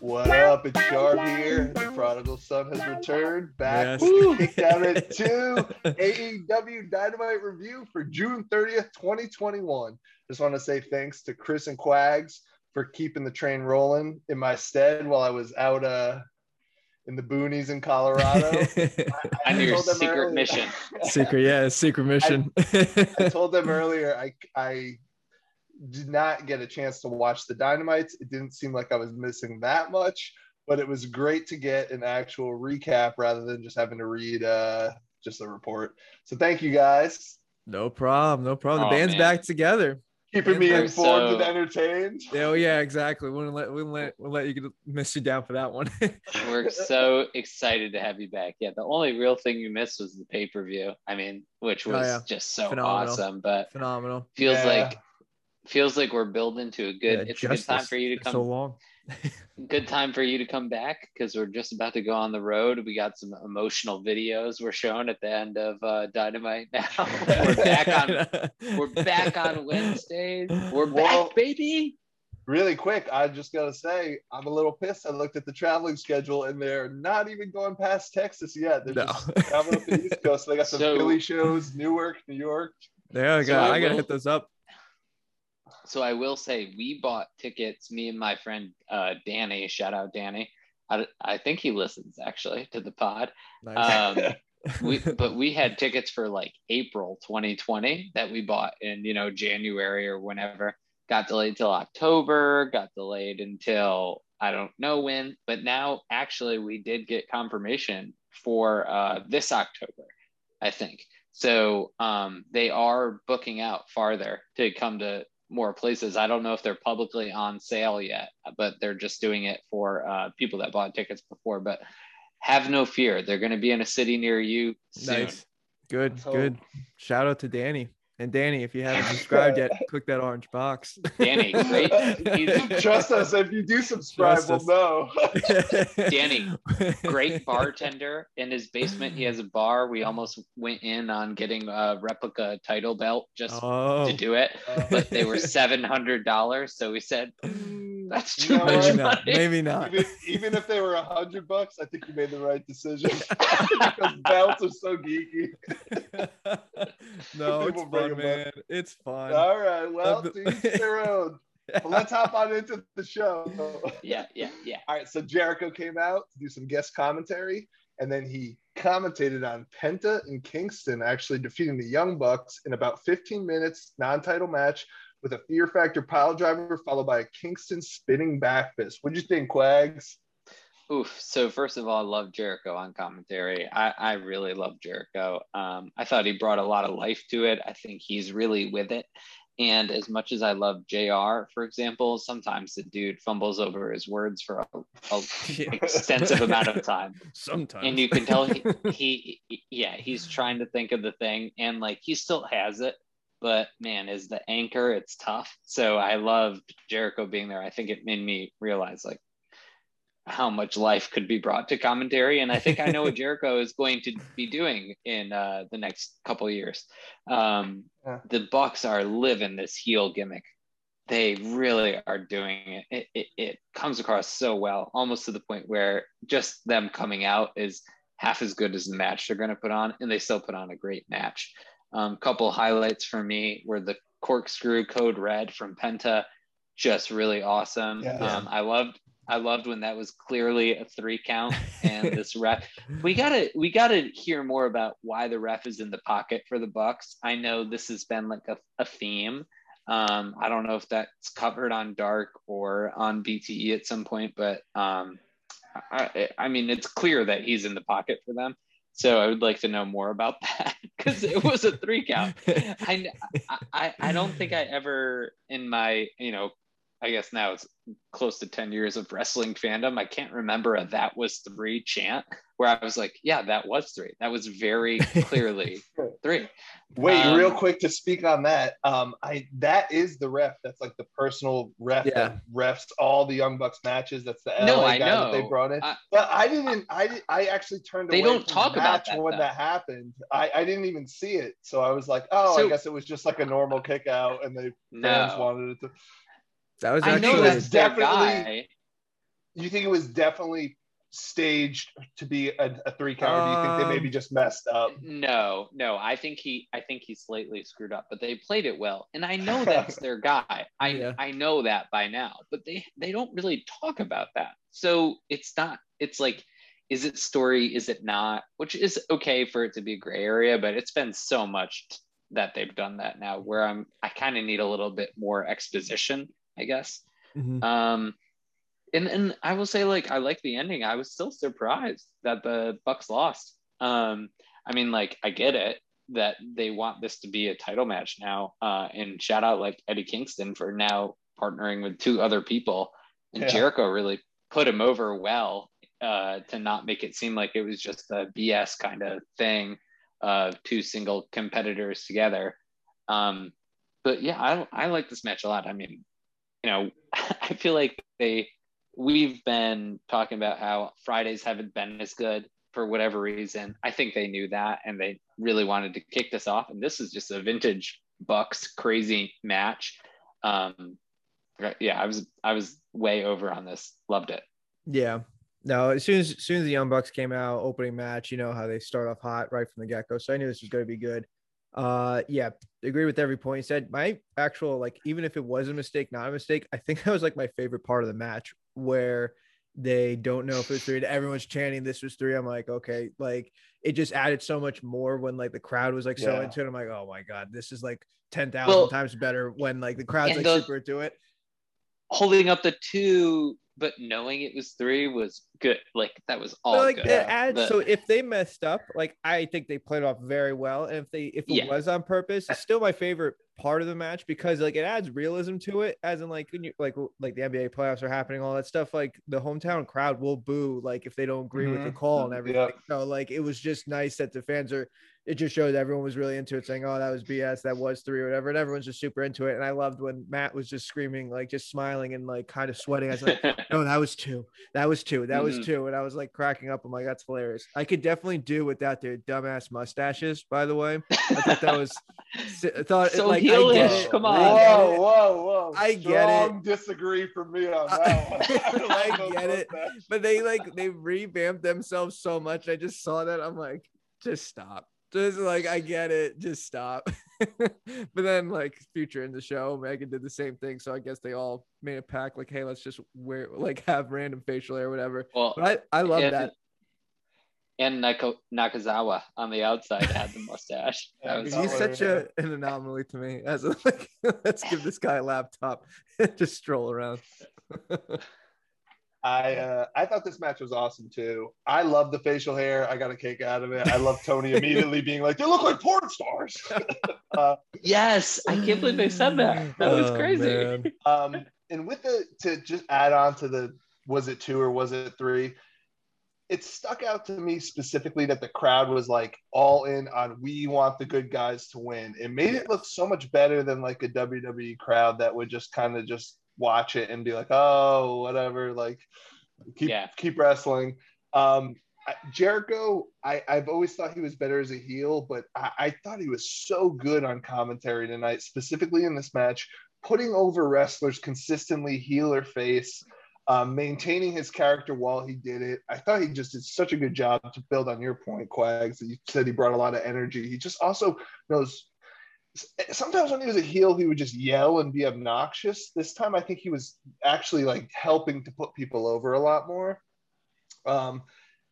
What up? It's Sharp here. The prodigal son has returned back. Yes. Kicked out at two AEW Dynamite review for June 30th, 2021. Just want to say thanks to Chris and Quags for keeping the train rolling in my stead while I was out uh, in the boonies in Colorado. I- I On your secret earlier- mission. secret, yeah, secret mission. I told them earlier I I did not get a chance to watch the Dynamites. It didn't seem like I was missing that much, but it was great to get an actual recap rather than just having to read uh just a report. So thank you guys. no problem, no problem. The Oh, band's man. back together. Keeping me We're informed and entertained. Oh yeah, exactly. We'll let we'll let we'll let you get, miss you down for that one. We're so excited to have you back. Yeah, the only real thing you missed was the pay per view. I mean, which Oh, was yeah. just so Phenomenal. awesome. But Phenomenal. feels Yeah. like feels like we're building to a good. Yeah, it's a good time for you to come. So long. good time for you to come back because we're just about to go on the road. We got some emotional videos we're showing at the end of uh, Dynamite. Now we're back on. We're back on Wednesdays. We're Well- back, baby. Really quick, I just gotta say I'm a little pissed. I looked at the traveling schedule and they're not even going past Texas yet. They're No. just traveling up the East Coast. They got some So- Philly shows, Newark, New York. There I So go. I I gotta hit those up. So I will say we bought tickets. Me and my friend uh, Danny. Shout out Danny. I, I think he listens actually to the pod. Nice. Um, we but we had tickets for like April 2020 that we bought in you know January or whenever. Got delayed till October. Got delayed until I don't know when. But now actually we did get confirmation for uh, this October, I think. So um, they are booking out farther to come to more places. I don't know if they're publicly on sale yet, but they're just doing it for uh, people that bought tickets before. But have no fear, they're going to be in a city near you soon. nice. Good, Let's good. Shout out to Danny. And Danny, if you haven't subscribed yet, click that orange box. Danny, great. Trust us, if you do subscribe, Trust we'll us. know. Danny, Great bartender in his basement. He has a bar. We almost went in on getting a replica title belt just Oh, to do it, but they were seven hundred dollars. So we said mm, "Mm, that's too You know much maybe what? not. money. Maybe not. even, even if they were a hundred bucks, I think you made the right decision because belts are so geeky. no, it's People bring fun, 'em up. man. It's fun. All right, well, Love to each their own. But let's hop on into the show. Yeah, yeah, yeah. All right, so Jericho came out to do some guest commentary, and then he commentated on Penta and Kingston actually defeating the Young Bucks in about 15 minutes, non-title match with a Fear Factor pile driver followed by a Kingston spinning back fist. What'd you think, Quags? Oof. So first of all, I love Jericho on commentary. I, I really love Jericho. Um, I thought he brought a lot of life to it. I think he's really with it. And as much as I love JR, for example, sometimes the dude fumbles over his words for a, a Yeah. extensive amount of time. Sometimes. and you can tell he, he, he- yeah he's trying to think of the thing and like he still has it but man is the anchor it's tough so i loved jericho being there i think it made me realize like how much life could be brought to commentary and i think i know what jericho is going to be doing in uh, the next couple years um, Yeah. the bucks are living this heel gimmick they really are doing it. It, it. it comes across so well, almost to the point where just them coming out is half as good as the match they're going to put on, and they still put on a great match. Um, couple highlights for me were the corkscrew code red from Penta, just really awesome. Yeah. Um, I loved. I loved when that was clearly a three count, and this ref. We gotta we gotta hear more about why the ref is in the pocket for the Bucks. I know this has been like a, a theme. Um, I don't know if that's covered on Dark or on BTE at some point, but um, I, I mean, it's clear that he's in the pocket for them. So I would like to know more about that because it was a three count. I, I, I don't think I ever in my, you know, I guess now it's close to 10 years of wrestling fandom. I can't remember a that was three chant where I was like, yeah, that was three. That was very clearly three. Wait, Um, real quick to speak on that. Um, I that is the ref. That's like the personal ref Yeah. that refs all the Young Bucks matches. That's the LA No, I guy that they brought in. I- but I didn't. I di- I actually turned. They away don't from talk the about that, when though. that happened. I I didn't even see it, so I was like, oh, So- I guess it was just like a normal kick out, and they fans wanted it to. that was I actually know Actually, that's definitely- guy. you think it was definitely staged to be a, a three count, or do you think they maybe Um, just messed up? No, no. I think he I think he slightly screwed up, but they played it well. And I know that's their guy. I Yeah. I know that by now, but they they don't really talk about that. So it's not it's like is it story, is it not? Which is okay for it to be a gray area, but it's been so much that they've done that now where I'm I kind of need a little bit more exposition, I guess. Mhm. Um, and and I will say, like, I like the ending. I was still surprised that the Bucks lost. Um, I mean, like, I get it that they want this to be a title match now. Uh, and shout out like Eddie Kingston for now partnering with two other people, and Yeah. Jericho really put him over well uh, to not make it seem like it was just a BS kind of thing of two single competitors together. Um, but yeah, I I like this match a lot. I mean, you know, I feel like they we've been talking about how Fridays haven't been as good for whatever reason. I think they knew that and they really wanted to kick this off. And this is just a vintage Bucks crazy match. Um, yeah, I was I was way over on this. Loved it. Yeah. No, as soon as, as soon as the Young Bucks came out, opening match, you know how they start off hot right from the get go. So I knew this was going to be good. Uh, yeah, agree with every point you said. My actual like, even if it was a mistake, not a mistake, I think that was like my favorite part of the match where they don't know if it's three. Everyone's chanting this was three. I'm like, okay, like it just added so much more when like the crowd was like so Yeah. into it. I'm like, oh my god, this is like ten thousand Well, times better when like the crowd's like those- super into it. Holding up the two, but knowing it was three was good. Like that was all But like good. it adds The- so if they messed up, like I think they played off very well. And if they if it Yeah. was on purpose, it's still my favorite part of the match because like it adds realism to it. As in like when you like like the NBA playoffs are happening, all that stuff. Like the hometown crowd will boo like if they don't agree with the Mhm. call and everything. Yeah. So like it was just nice that the fans are. It just showed everyone was really into it, saying, "Oh, that was BS. That was three or whatever." And everyone's just super into it. And I loved when Matt was just screaming, like just smiling and like kind of sweating. I was like, no, that was two. That was two. That was Mhm. two. And I was like cracking up. I'm like, that's hilarious. I could definitely do without their dumbass mustaches, by the way. I thought that was thought So like I heelish, get it. come on. Whoa, whoa, whoa! I get it. Strong Disagree from me on I- that one. I love get it. mustaches. But they like they revamped themselves so much. I just saw that. I'm like, just stop. Just like I get it. Just stop. but then like future in the show, Megan did the same thing. So I guess they all made a pact like, hey, let's just wear like have random facial hair or whatever. well, But I, I love and- that. And Nako- Nakazawa on the outside had the mustache. That was He's He's such a, an anomaly to me. As a, like, let's give this guy a laptop, just stroll around. I uh, I thought this match was awesome too. I love the facial hair. I got a kick out of it. I love Tony immediately being like, "They look like porn stars." uh, yes, I can't believe they said that. That was Oh, crazy. um, and with the to just add on to the was it two or was it three? It stuck out to me specifically that the crowd was like all in on we want the good guys to win. It made it look so much better than like a WWE crowd that would just kind of just watch it and be like, oh, whatever, like keep Yeah. keep wrestling. Um, Jericho, I, I've always thought he was better as a heel, but I, I thought he was so good on commentary tonight, specifically in this match, putting over wrestlers consistently, heel or face, um, maintaining his character while he did it. I thought he just did such a good job to build on your point, Quags. You said he brought a lot of energy. He just also knows. Sometimes when he was a heel, he would just yell and be obnoxious. This time, I think he was actually like helping to put people over a lot more. Um,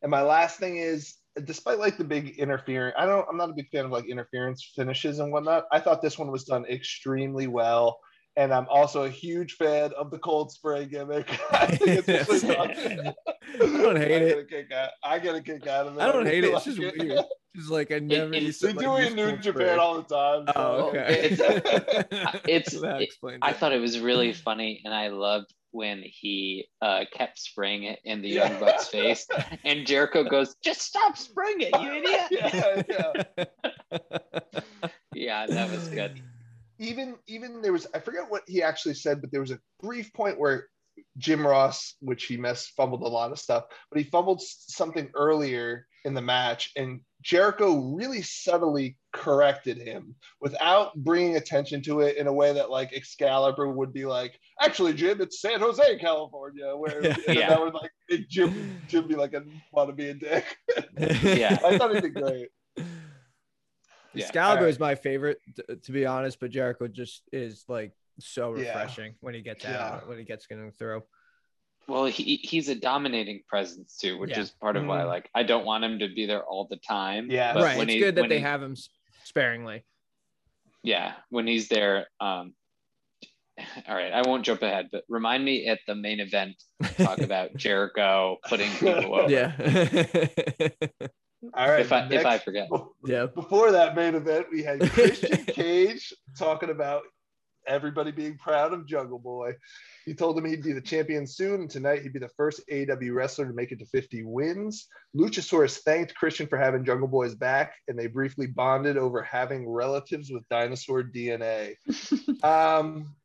and my last thing is, despite like the big interference, I don't, I'm not a big fan of like interference finishes and whatnot. I thought this one was done extremely well. And I'm also a huge fan of the cold spray gimmick. I think it's really fun. I don't hate I it. Get a kick out, I get a kick out of it. I don't hate it. It's just like weird. Just like I never it- used They to do like, it in New Japan spray. all the time. Oh, okay. It's- that it- explains I thought it was really funny, and I loved when he uh, kept spraying it in the Yeah. Young Bucks face, and Jericho goes, "Just stop spraying it, you idiot!" yeah, yeah. yeah, that was good. Even even there was I forget what he actually said, but there was a brief point where Jim Ross, which he missed, fumbled a lot of stuff, but he fumbled something earlier in the match, and Jericho really subtly corrected him without bringing attention to it in a way that like Excalibur would be like, actually, Jim, it's San Jose, California, where yeah. that would like Jim Jim be like, I want to be a dick. yeah, I thought he did great. Yeah. Excalibur right. is my favorite, to, to be honest, but Jericho just is like so refreshing yeah. when he gets yeah. out when he gets going through. Well, he he's a dominating presence too, which yeah. is part of mm-hmm. why like I don't want him to be there all the time. Yeah, right. It's he, good that they he, have him sparingly. Yeah, when he's there. Um, all right, I won't jump ahead, but remind me at the main event talk about Jericho putting people over. Yeah. All right. If I next, if I forget. Yeah. Before that main event, we had Christian Cage talking about everybody being proud of Jungle Boy. He told him he'd be the champion soon, and tonight he'd be the first AW wrestler to make it to 50 wins. Luchasaurus thanked Christian for having Jungle Boy's back, and they briefly bonded over having relatives with dinosaur DNA. um,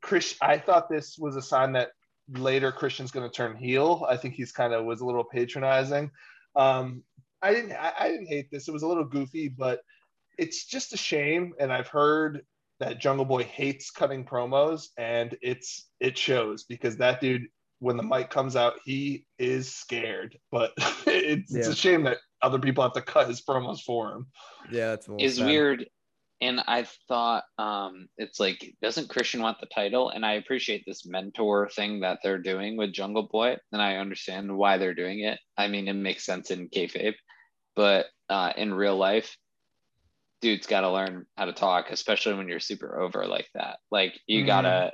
Chris, I thought this was a sign that later Christian's going to turn heel. I think he's kind of was a little patronizing. Um, I didn't, I, I didn't hate this. It was a little goofy, but it's just a shame. And I've heard that Jungle Boy hates cutting promos, and it's it shows because that dude, when the mic comes out, he is scared. But it's, yeah. it's a shame that other people have to cut his promos for him. Yeah, it's is weird. And I thought um, it's like, doesn't Christian want the title? And I appreciate this mentor thing that they're doing with Jungle Boy, and I understand why they're doing it. I mean, it makes sense in kayfabe, but uh, in real life, dude's got to learn how to talk, especially when you're super over like that. Like you mm. gotta,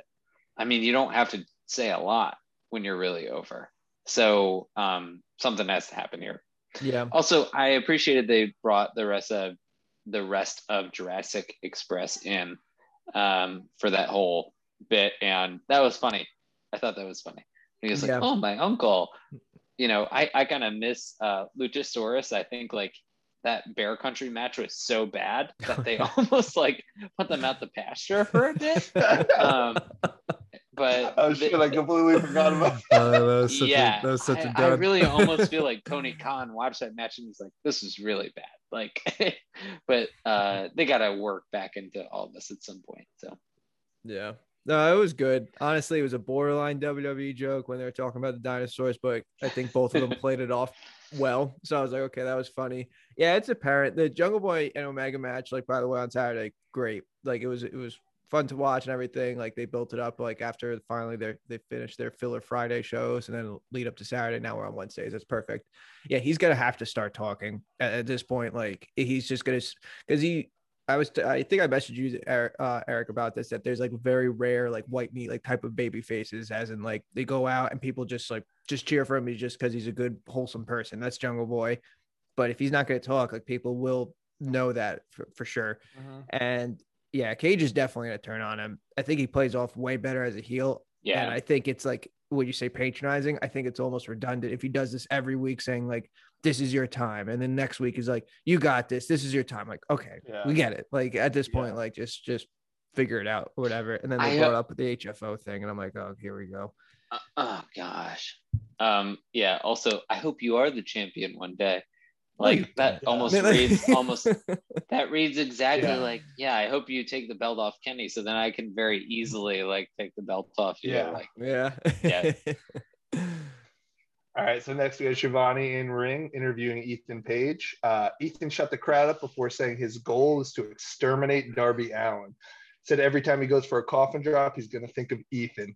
I mean, you don't have to say a lot when you're really over. So um, something has to happen here. Yeah. Also, I appreciated they brought the rest of the rest of Jurassic Express in um, for that whole bit, and that was funny. I thought that was funny. He was like, yeah. "Oh, my uncle." You know, I I kind of miss uh, Luchasaurus. I think like that bear country match was so bad that they almost like put them out the pasture for a bit. Um, but oh shit, the, I completely forgot about that. Uh, that was such yeah, a, that was such I, a I really almost feel like Tony Khan watched that match and was like, "This is really bad." Like, but uh, they got to work back into all this at some point. So, yeah, no, it was good. Honestly, it was a borderline WWE joke when they were talking about the dinosaurs, but I think both of them played it off well. So I was like, okay, that was funny. Yeah, it's apparent the Jungle Boy and Omega match, like by the way, on Saturday, great. Like it was it was fun to watch and everything. Like they built it up like after finally they they finished their filler Friday shows and then lead up to Saturday. Now we're on Wednesdays. That's perfect. Yeah, he's gonna have to start talking at, at this point. Like he's just gonna because he I was, I think I messaged you, Eric, uh, Eric, about this that there's like very rare, like white meat, like type of baby faces, as in like they go out and people just like just cheer for him just because he's a good, wholesome person. That's Jungle Boy. But if he's not going to talk, like people will know that for, for sure. Mm-hmm. And yeah, Cage is definitely going to turn on him. I think he plays off way better as a heel. Yeah. And I think it's like, would you say patronizing? I think it's almost redundant if he does this every week, saying like, this is your time. And then next week is like, you got this. This is your time. Like, okay, yeah. we get it. Like at this point, yeah. like just just figure it out or whatever. And then they I, brought up the HFO thing, and I'm like, oh, here we go. Uh, oh gosh. Um, yeah. Also, I hope you are the champion one day. Like that almost reads almost that reads exactly yeah. like yeah. I hope you take the belt off Kenny, so then I can very easily like take the belt off you. Yeah. Like yeah. Yeah. All right, so next we have Schiavone in ring interviewing Ethan Page. Uh, Ethan shut the crowd up before saying his goal is to exterminate Darby Allin. Said every time he goes for a coffin drop, he's going to think of Ethan.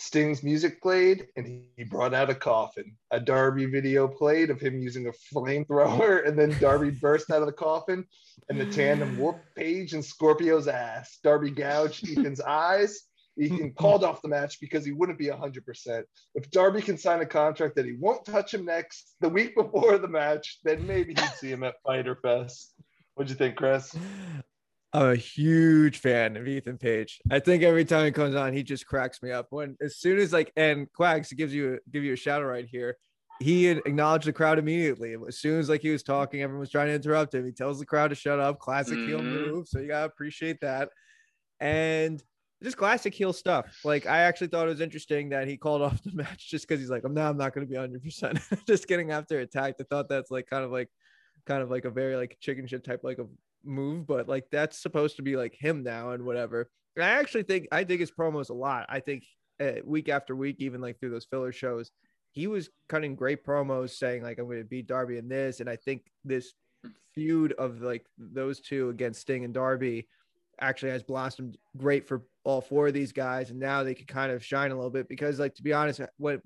Sting's music played, and he brought out a coffin. A Darby video played of him using a flamethrower, and then Darby burst out of the coffin, and the tandem whooped Page and Scorpio's ass. Darby gouged Ethan's eyes Ethan called off the match because he wouldn't be 100%. If Darby can sign a contract that he won't touch him next the week before the match, then maybe he'd see him at Fyter Fest. What'd you think, Chris? I'm a huge fan of Ethan Page. I think every time he comes on, he just cracks me up. When as soon as like and Quags gives you give you a shout out right here. He acknowledged the crowd immediately. As soon as like he was talking, everyone was trying to interrupt him. He tells the crowd to shut up. Classic mm-hmm. heel move. So you gotta appreciate that. And just classic heel stuff. Like I actually thought it was interesting that he called off the match just because he's like, I'm now I'm not going to be 100. percent Just getting after attacked. I thought that's like kind of like, kind of like a very like chicken shit type like a move, but like that's supposed to be like him now and whatever. And I actually think I dig his promos a lot. I think uh, week after week, even like through those filler shows, he was cutting great promos saying like I'm going to beat Darby in this, and I think this feud of like those two against Sting and Darby actually has blossomed great for all four of these guys, and now they can kind of shine a little bit because, like, to be honest, what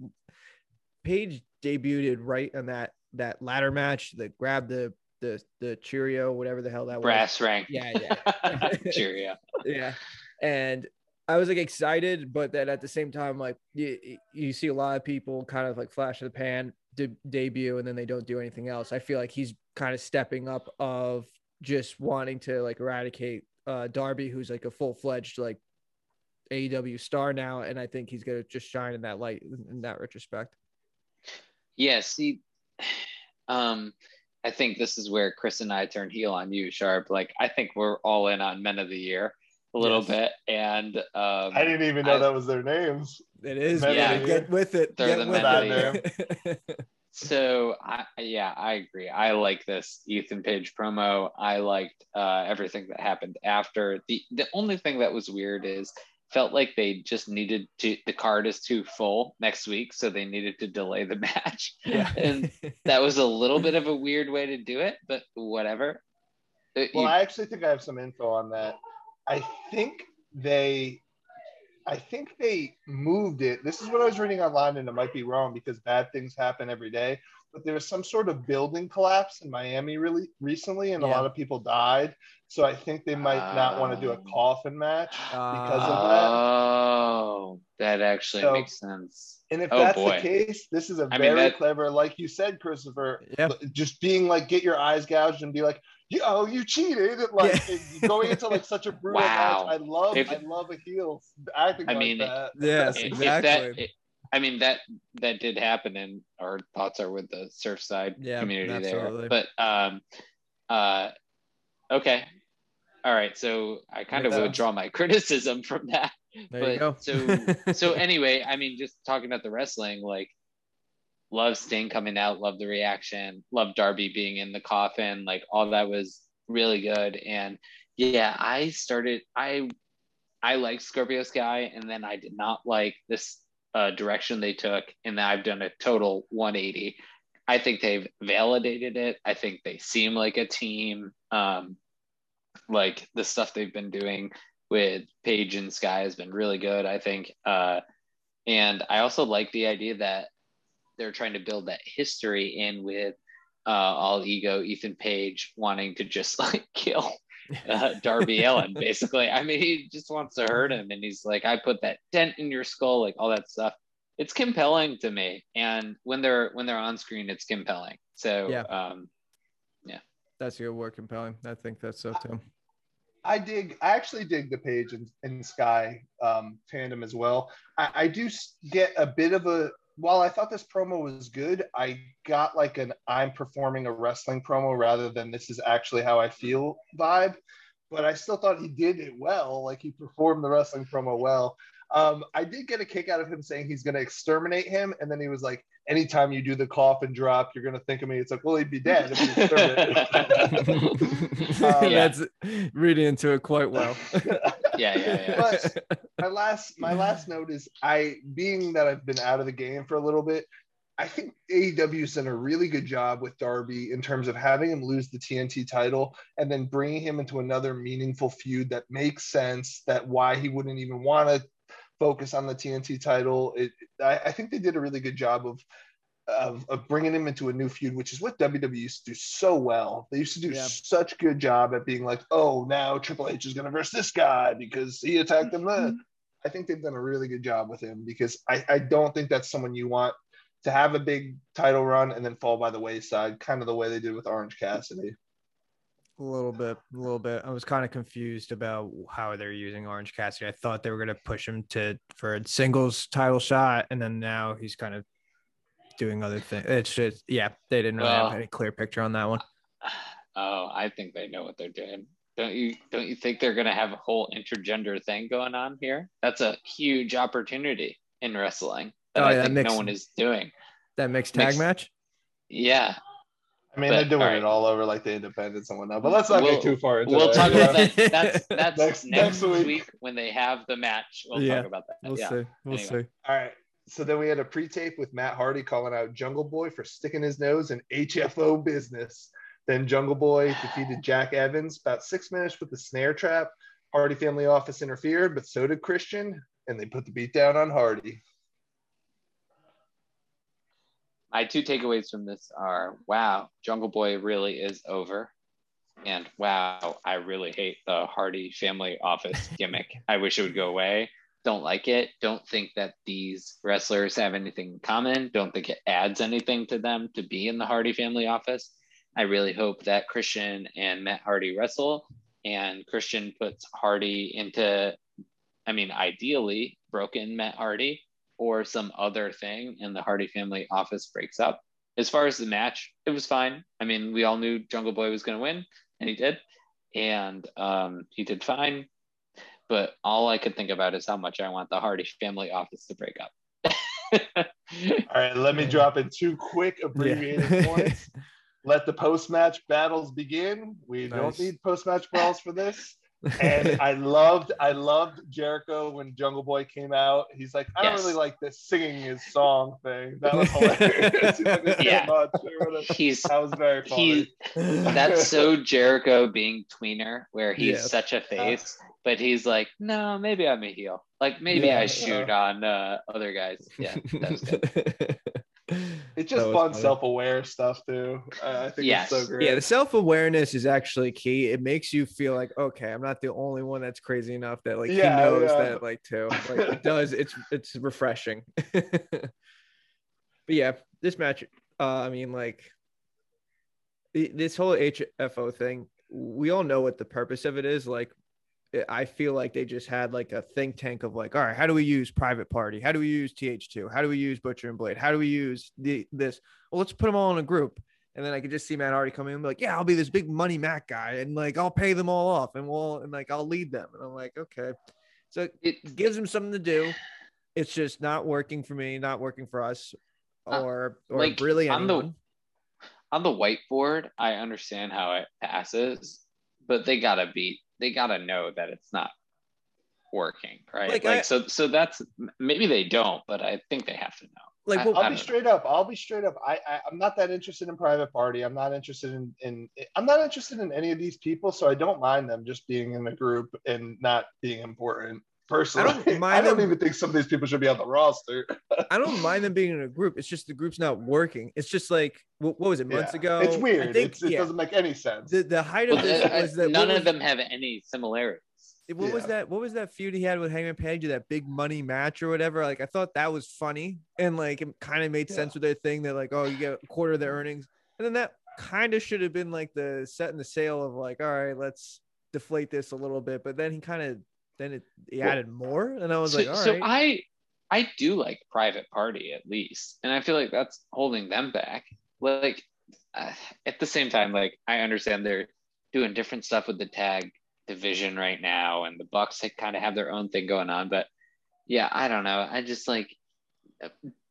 Page debuted right in that that ladder match that grabbed the the the Cheerio, whatever the hell that was. brass was. rank. Yeah, yeah, Cheerio. yeah, and I was like excited, but then at the same time, like you, you see a lot of people kind of like flash of the pan de- debut and then they don't do anything else. I feel like he's kind of stepping up of just wanting to like eradicate uh, Darby, who's like a full fledged like AEW star now, and I think he's gonna just shine in that light in that retrospect. Yeah, see, um, I think this is where Chris and I turn heel on you, Sharp. Like, I think we're all in on Men of the Year a little yes. bit, and um, I didn't even know I, that was their names. It is, Men yeah. Get with it. They're get the Men of the Year. so I, yeah, I agree. I like this Ethan Page promo. I liked uh, everything that happened after. the The only thing that was weird is felt like they just needed to the card is too full next week so they needed to delay the match. Yeah. And that was a little bit of a weird way to do it but whatever. Uh, well you, i actually think i have some info on that. I think they i think they moved it. This is what i was reading online and it might be wrong because bad things happen every day but there was some sort of building collapse in Miami really recently, and yeah. a lot of people died. So I think they might uh, not want to do a coffin match uh, because of that. Oh, that actually so, makes sense. And if oh, that's boy. the case, this is a I very mean, that... clever, like you said, Christopher. Yeah. Just being like, get your eyes gouged and be like, oh, you cheated. Like yeah. going into like such a brutal wow. match. I love, if, I love a heel acting I like mean, that. Yes, exactly. That, I mean that that did happen, and our thoughts are with the Surfside yeah, community absolutely. there. But um, uh, okay, all right. So I kind of withdraw my criticism from that. There but you go. so so anyway, I mean, just talking about the wrestling, like love Sting coming out, love the reaction, love Darby being in the coffin, like all that was really good. And yeah, I started I I liked Scorpio Sky, and then I did not like this uh, direction they took, and I've done a total 180. I think they've validated it. I think they seem like a team. Um, like the stuff they've been doing with Page and Sky has been really good, I think. Uh, and I also like the idea that they're trying to build that history in with uh, all ego Ethan Page wanting to just like kill uh, Darby Allin, basically. I mean, he just wants to hurt him, and he's like, "I put that dent in your skull," like all that stuff. It's compelling to me, and when they're when they're on screen, it's compelling. So, yeah, um, yeah, that's your word, compelling. I think that's so too. I dig. I actually dig the Page and, and Sky um, tandem as well. I, I do get a bit of a while I thought this promo was good, I got like an I'm performing a wrestling promo rather than this is actually how I feel vibe. But I still thought he did it well. Like he performed the wrestling promo well. Um, I did get a kick out of him saying he's going to exterminate him. And then he was like, anytime you do the coffin drop, you're going to think of me. It's like, well, he'd be dead if um. That's reading into it quite well. yeah, yeah, yeah. But my last, my last note is I, being that I've been out of the game for a little bit, I think AEW's done a really good job with Darby in terms of having him lose the TNT title and then bringing him into another meaningful feud that makes sense. That why he wouldn't even want to focus on the TNT title. It, I, I, think they did a really good job of, of, of bringing him into a new feud, which is what WWE used to do so well. They used to do yeah. such good job at being like, oh, now Triple H is going to verse this guy because he attacked him then. Mm-hmm. I think they've done a really good job with him because I, I don't think that's someone you want to have a big title run and then fall by the wayside, kind of the way they did with Orange Cassidy. A little bit, a little bit. I was kind of confused about how they're using Orange Cassidy. I thought they were going to push him to for a singles title shot, and then now he's kind of doing other things. It's just, yeah, they didn't really well, have any clear picture on that one. Oh, I think they know what they're doing. Don't you don't you think they're gonna have a whole intergender thing going on here? That's a huge opportunity in wrestling that Oh, I yeah, think mixed- no one is doing. That mixed tag Mixed- match. Yeah, I mean, But, they're doing all right. it all over like the independents and whatnot. But let's not We'll- get too far into we'll that. talk about that. That's that's Next- next, next week. week. when they have the match. We'll Yeah, talk about that. We'll yeah. see. We'll Anyway. see. All right. So then we had a pre-tape with Matt Hardy calling out Jungle Boy for sticking his nose in HFO business. Then Jungle Boy defeated Jack Evans about six minutes with the snare trap. Hardy family office interfered, but so did Christian, and they put the beat down on Hardy. My two takeaways from this are wow, Jungle Boy really is over. And wow, I really hate the Hardy family office gimmick. I wish it would go away. Don't like it. Don't think that these wrestlers have anything in common. Don't think it adds anything to them to be in the Hardy family office. I really hope that Christian and Matt Hardy wrestle and Christian puts Hardy into, I mean, ideally, broken Matt Hardy or some other thing and the Hardy family office breaks up. As far as the match, it was fine. I mean, we all knew Jungle Boy was going to win, and he did. And um, he did fine. But all I could think about is how much I want the Hardy family office to break up. All right, let me drop in two quick abbreviated points. Let the post-match battles begin. We don't need post-match brawls for this. and I loved, I loved Jericho when Jungle Boy came out. He's like, I don't really like this singing his song thing. That was hilarious. He's like, Yeah. much," He's that was very funny. he that's so Jericho being tweener, where he's Yeah. such a face, but he's like, no, maybe I'm a heel. Like maybe Yeah. I shoot on uh, other guys. Yeah, that's good. it's just That fun, funny. self-aware stuff too. I I think Yes. it's so great. Yeah, the self awareness is actually key. It makes you feel like, okay, I'm not the only one that's crazy enough that like Yeah, he knows yeah. that like too. Like it does. It's it's refreshing. but yeah, this match. Uh, I mean, like this whole HFO thing. We all know what the purpose of it is. Like, I- I feel like they just had like a think tank of like, all right, how do we use Private Party? How do we use TH2? How do we use Butcher and Blade? How do we use the this? Well, let's put them all in a group. And then I could just see Matt Hardy coming in and be like, yeah, I'll be this big money Mac guy. And like, I'll pay them all off and we'll, and like, I'll lead them. And I'm like, okay. So It, gives them something to do. It's just not working for me, not working for us Uh, or, or like, really on the- anyone. on the whiteboard, I understand how it passes, but they gotta be they gotta know that it's not working, right? Like, Like, I- so so that's maybe they don't, but I think they have to know. like, I- what, I'll be don't straight up. I'll be straight up. I, I I'm not that interested in private party. I'm not interested in in I'm not interested in any of these people. So I don't mind them just being in the group and not being important. Personally, I don't don't, them- even think some of these people should be on the roster. I don't mind them being in a group. It's just the group's not working. It's just like, what, what was it, months Yeah. ago? It's I weird. think, It's, it yeah, doesn't make any sense. the, the height of this was that none what of them have any similarities. what was that? What was that feud he had with Hangman Page? That big money match or whatever. Like I thought that was funny and like it kind of made Yeah. sense with their thing. They're like, oh, you get a quarter of the earnings, and then that kind of should have been like the setting the sail of like, all right, let's deflate this a little bit. But then he kind of then it he Well, added more, and I was so, like, all right. so I I do like private party at least, and I feel like that's holding them back. Like uh, at the same time, like I understand they're doing different stuff with the tag division right now, and the Bucks kind of have their own thing going on. But yeah, I don't know. I just like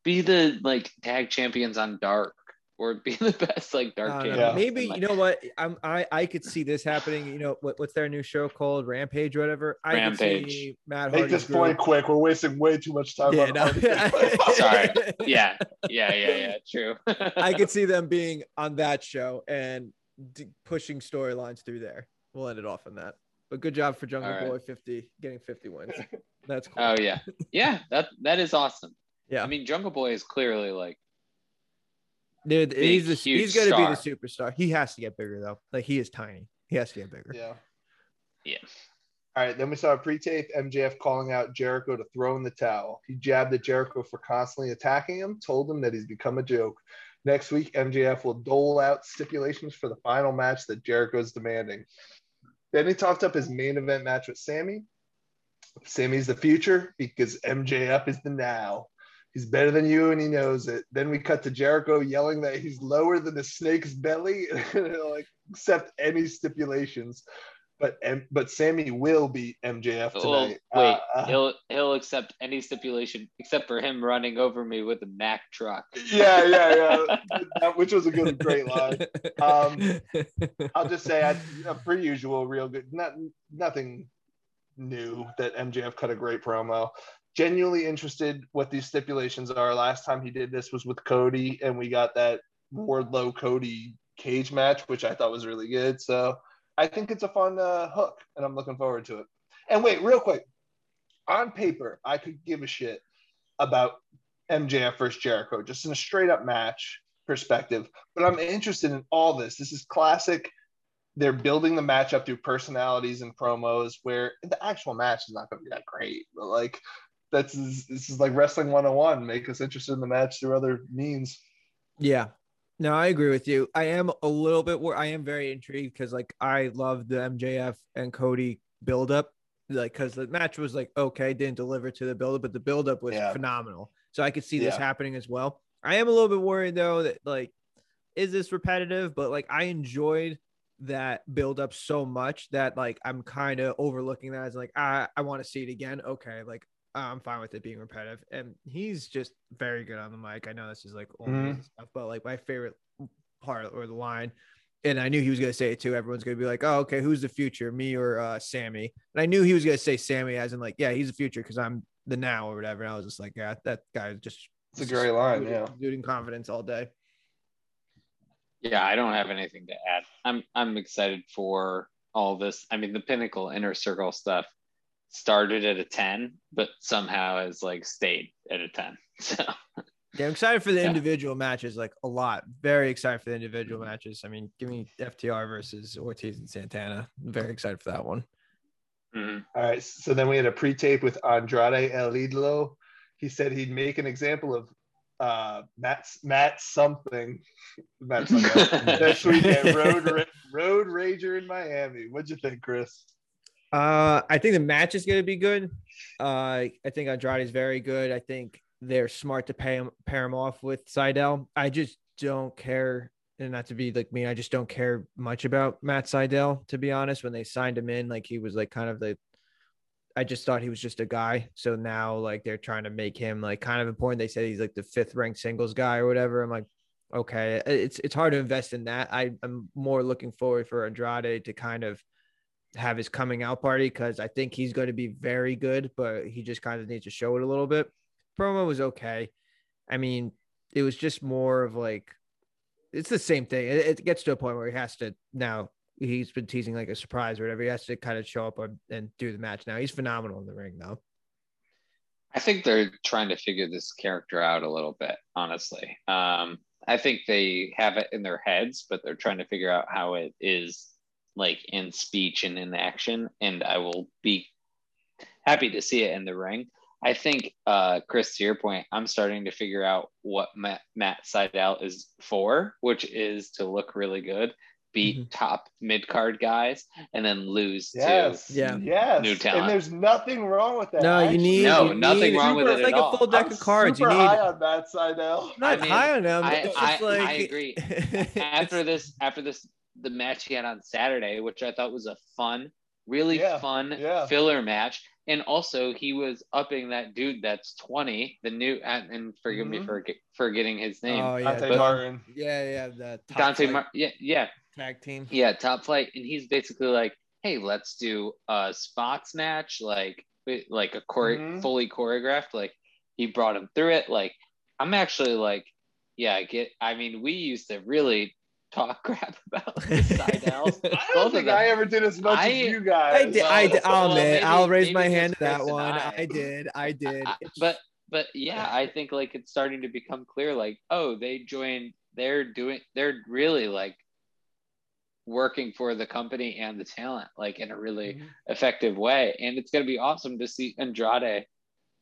be the like tag champions on Dark, or be the best like Dark I don't know. champions. Maybe like, you know what I'm I I could see this happening. You know what, what's their new show called Rampage or whatever. I could see Rampage. Matt Make Hardy's this point quick. We're wasting way too much time Yeah, on no. Sorry. yeah, yeah, yeah, yeah. True. I could see them being on that show and d- pushing storylines through there. We'll end it off on that. But good job for Jungle All right. Boy 50 getting 50 wins. That's cool. Oh yeah, yeah. That that is awesome. Yeah. I mean, Jungle Boy is clearly like Dude, big, he's the, huge he's going to be the superstar. He has to get bigger though. Like he is tiny. He has to get bigger. yeah. yeah. All right, then we saw a pre-tape MJF calling out Jericho to throw in the towel. He jabbed at Jericho for constantly attacking him, told him that he's become a joke. Next week, MJF will dole out stipulations for the final match that Jericho's demanding. Then he talked up his main event match with Sammy. Sammy's the future because MJF is the now. He's better than you and he knows it. Then we cut to Jericho yelling that he's lower than the snake's belly like accept any stipulations. but but Sammy will beat MJF tonight. wait, Uh, he'll he'll accept any stipulation except for him running over me with a Mack truck. yeah, yeah, yeah. That- which was a good, great line. Um, I'll just say, I, uh, per usual, real good. Not nothing new that MJF cut a great promo. Genuinely interested what these stipulations are. Last time he did this was with Cody, and we got that Wardlow Cody cage match, which I thought was really good. So I think it's a fun uh, hook, and I'm looking forward to it. And wait, real quick, on paper, I could give a shit about MJF versus Jericho, just in a straight up match perspective. But I'm interested in all this. This is classic. They're building the match up through personalities and promos, where the actual match is not going to be that great. But like, that's this is like wrestling 101. Make us interested in the match through other means. Yeah. No, I agree with you. I am a little bit where I am very intrigued because like I love the MJF and Cody build up. Like because the match was like okay, didn't deliver to the build up, but the build up was Yeah. phenomenal. So I could see this Yeah. happening as well. I am a little bit worried though that like is this repetitive? But like I enjoyed that build up so much that like I'm kind of overlooking that as like ah, I I want to see it again. Okay, like I'm fine with it being repetitive. And he's just very good on the mic. I know this is like old Mhm. stuff, but like my favorite part or the line, and I knew he was gonna say it too. Everyone's gonna be like, "Oh, okay, who's the future, me or uh, Sammy?" And I knew he was gonna say Sammy, as in like, "Yeah, he's the future because I'm the now or whatever." And I was just like, "Yeah, that guy is just." It's a great line, yeah. Exuding confidence all day. Yeah, I don't have anything to add. I'm I'm excited for all this. I mean, the pinnacle inner circle stuff started at a 10, but somehow has like stayed at a 10. So Yeah, I'm excited for the Yeah. individual matches, like a lot. Very excited for the individual matches. I mean, give me FTR versus Ortiz and Santana. I'm very excited for that one. mhm. All right. So then we had a pre-tape with Andrade El Idolo. He said he'd make an example of uh, Matt Matt something. Matt something. Next weekend, Road Road Rager in Miami. What'd you think, Chris? Uh, I think the match is going to be good. Uh, I think Andrade is very good. I think they're smart to pay him, pair him off with Sydal. I just don't care, and not to be like me, I just don't care much about Matt Sydal, to be honest. When they signed him in, like he was like kind of the, I just thought he was just a guy. So now like they're trying to make him like kind of important. They said he's like the fifth ranked singles guy or whatever. I'm like, okay, it's it's hard to invest in that. I, I'm more looking forward for Andrade to kind of have his coming out party because I think he's going to be very good, but he just kind of needs to show it a little bit. Promo was okay. I mean, it was just more of like it's the same thing. It, it gets to a point where he has to now. He's been teasing like a surprise or whatever. He has to kind of show up and, and do the match now. He's phenomenal in the ring though. I think they're trying to figure this character out a little bit, honestly. Um, I think they have it in their heads, but they're trying to figure out how it is like in speech and in action. And I will be happy to see it in the ring. I think, uh, Chris, to your point, I'm starting to figure out what Matt, Matt Sydal is for, which is to look really good, beat Mhm. top mid card guys, and then lose Yes. to Yeah. Yes. New talent. And there's nothing wrong with that. No, you need No, you nothing need- wrong with it. it's it like at a all. full deck I'm of cards. You super need high on Matt Sydal. not I mean, high on him. I- it's just I- like I agree. after this after this the match he had on Saturday, which I thought was a fun, really Yeah, fun yeah. filler match. And also he was upping that dude that's 20, the new and, and forgive me Mhm. for ge- forgetting his name. oh yeah, Dante but- Martin. yeah, yeah. The top Dante flight Mar- yeah, yeah, tag team. yeah, top flight. And he's basically like, hey, let's do a spots match, like like a chore- Mhm. fully choreographed. Like he brought him through it. Like I'm actually like, yeah, I get I mean, we used to really talk crap about the Sydals. I don't of think. I ever did as much I- as you I guys. did. I did. I'll well, admit. maybe- I'll raise my hand to that one. I. I did. I did. But but yeah, I think like it's starting to become clear. Like, oh, they joined. They're doing. They're really like working for the company and the talent, like in a really Mhm. effective way. And it's gonna be awesome to see Andrade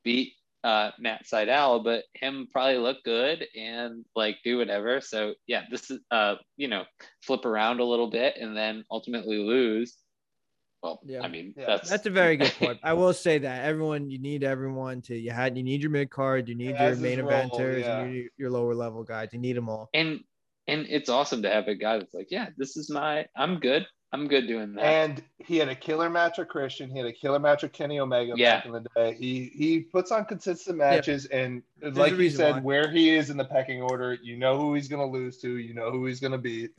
beat uh, Matt Sydal, but him probably look good and like do whatever. So yeah, this is uh you know flip around a little bit and then ultimately lose. Well, Yeah. I mean Yeah. that's That's a very good point. I will say that everyone, you need everyone to. You had, you need your mid card, you need Yeah, your main his eventers, yeah. you need your lower level guys. You need them all. and and it's awesome to have a guy that's like, yeah, this is my, I'm good. I'm good doing that. And he had a killer match with Christian. He had a killer match with Kenny Omega Yeah. back in the day. He he puts on consistent matches, and There's like a you said, why. where he is in the pecking order, you know who he's going to lose to. You know who he's going to beat.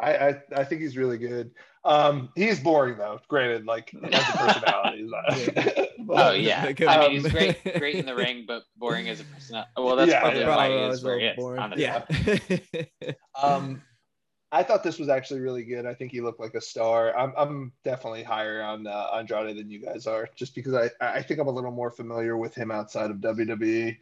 I, I I think he's really good. Um, he's boring though. Granted, like as a personality. But- Oh yeah, Like, I um, mean he's great, great in the ring, but boring as a person. Well, that's Yeah, probably yeah. why he Bravo is is where he is. boring. Honestly. Yeah. Um, I thought this was actually really good. I think he looked like a star. I'm, I'm definitely higher on uh, Andrade than you guys are, just because I, I think I'm a little more familiar with him outside of WWE,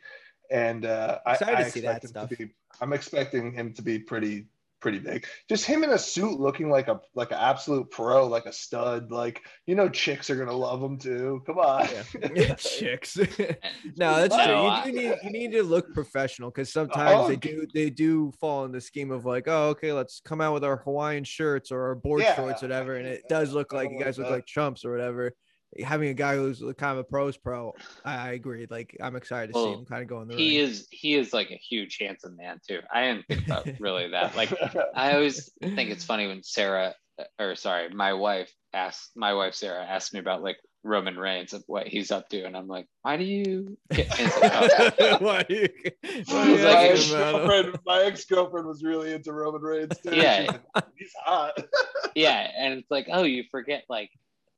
and uh, I, I expect that him stuff. to be. I'm expecting him to be pretty pretty big. Just him in a suit, looking like a like an absolute pro, like a stud. Like you know, chicks are gonna love him too. Come on. yeah. Chicks. no, that's No, true. I- You do need you need to look professional because sometimes oh, they do they do fall in the scheme of like, oh, okay, let's come out with our Hawaiian shirts or our board Yeah. shorts, whatever, and it does look like don't you like guys look that. like chumps or whatever. Having a guy who's kind of a pros pro, I, I agree. Like I'm excited to see him kind of going. in the He ring. is he is like a huge handsome man too. I didn't think about really that. Like I always think it's funny when Sarah, uh, or sorry, my wife asked my wife Sarah asked me about like Roman Reigns and what he's up to, and I'm like, why do you? Get, and it's like, Why are you- why are my ex girlfriend, my ex girlfriend was really into Roman Reigns too. Yeah. She's like, he's hot. yeah, and it's like, oh, you forget like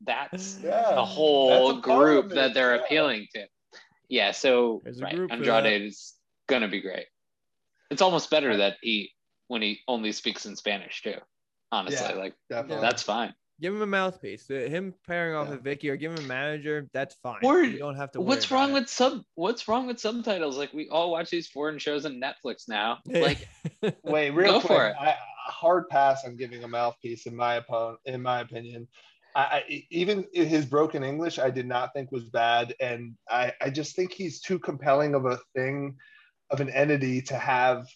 that's Yeah. the whole That's a group that it, they're yeah. appealing to. Yeah, so right, Andrade is gonna be great. It's almost better that he when he only speaks in Spanish too. Honestly, Yeah. like Definitely. that's fine. Give him a mouthpiece. Uh, Him pairing off Yeah. with Vickie or give him a manager, that's fine. Or you don't have to. What's about wrong it. with sub? What's wrong with subtitles? Like we all watch these foreign shows on Netflix now. Like Wait, real Go quick. for it. I, a hard pass on giving a mouthpiece in my opponent, in my opinion. I, I even his broken English, I did not think was bad, and I, I just think he's too compelling of a thing, of an entity to have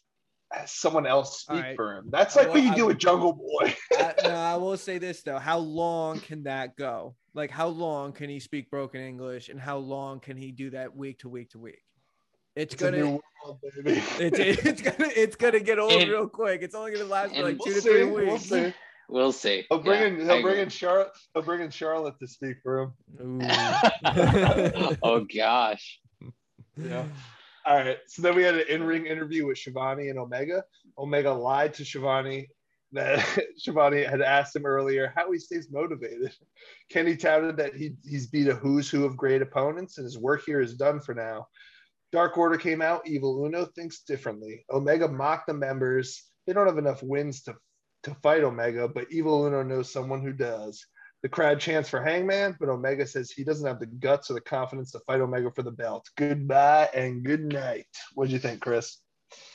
uh, someone else speak All right. for him. That's like will- what you I do will- with Jungle Boy. I, no, I will say this though. How long can that go? Like, how long can he speak broken English, and how long can he do that week to week to week? It's, It's gonna, new world, baby. it's, it's gonna, it's gonna get old And- real quick. It's only gonna last for like we'll two to see. three We'll weeks. see. We'll see. He'll bring Yeah, in. I He'll bring agree. in Charlotte. He'll bring in Charlotte to speak for him. Oh gosh. Yeah. All right. So then we had an in-ring interview with Schiavone and Omega. Omega lied to Schiavone that Schiavone had asked him earlier how he stays motivated. Kenny touted that he, he's beat a who's who of great opponents and his work here is done for now. Dark Order came out. Evil Uno thinks differently. Omega mocked the members. They don't have enough wins to, to fight Omega, but Evil Uno knows someone who does. The crowd chants for Hangman, but Omega says he doesn't have the guts or the confidence to fight Omega for the belt. Goodbye and good night. What do you think, Chris?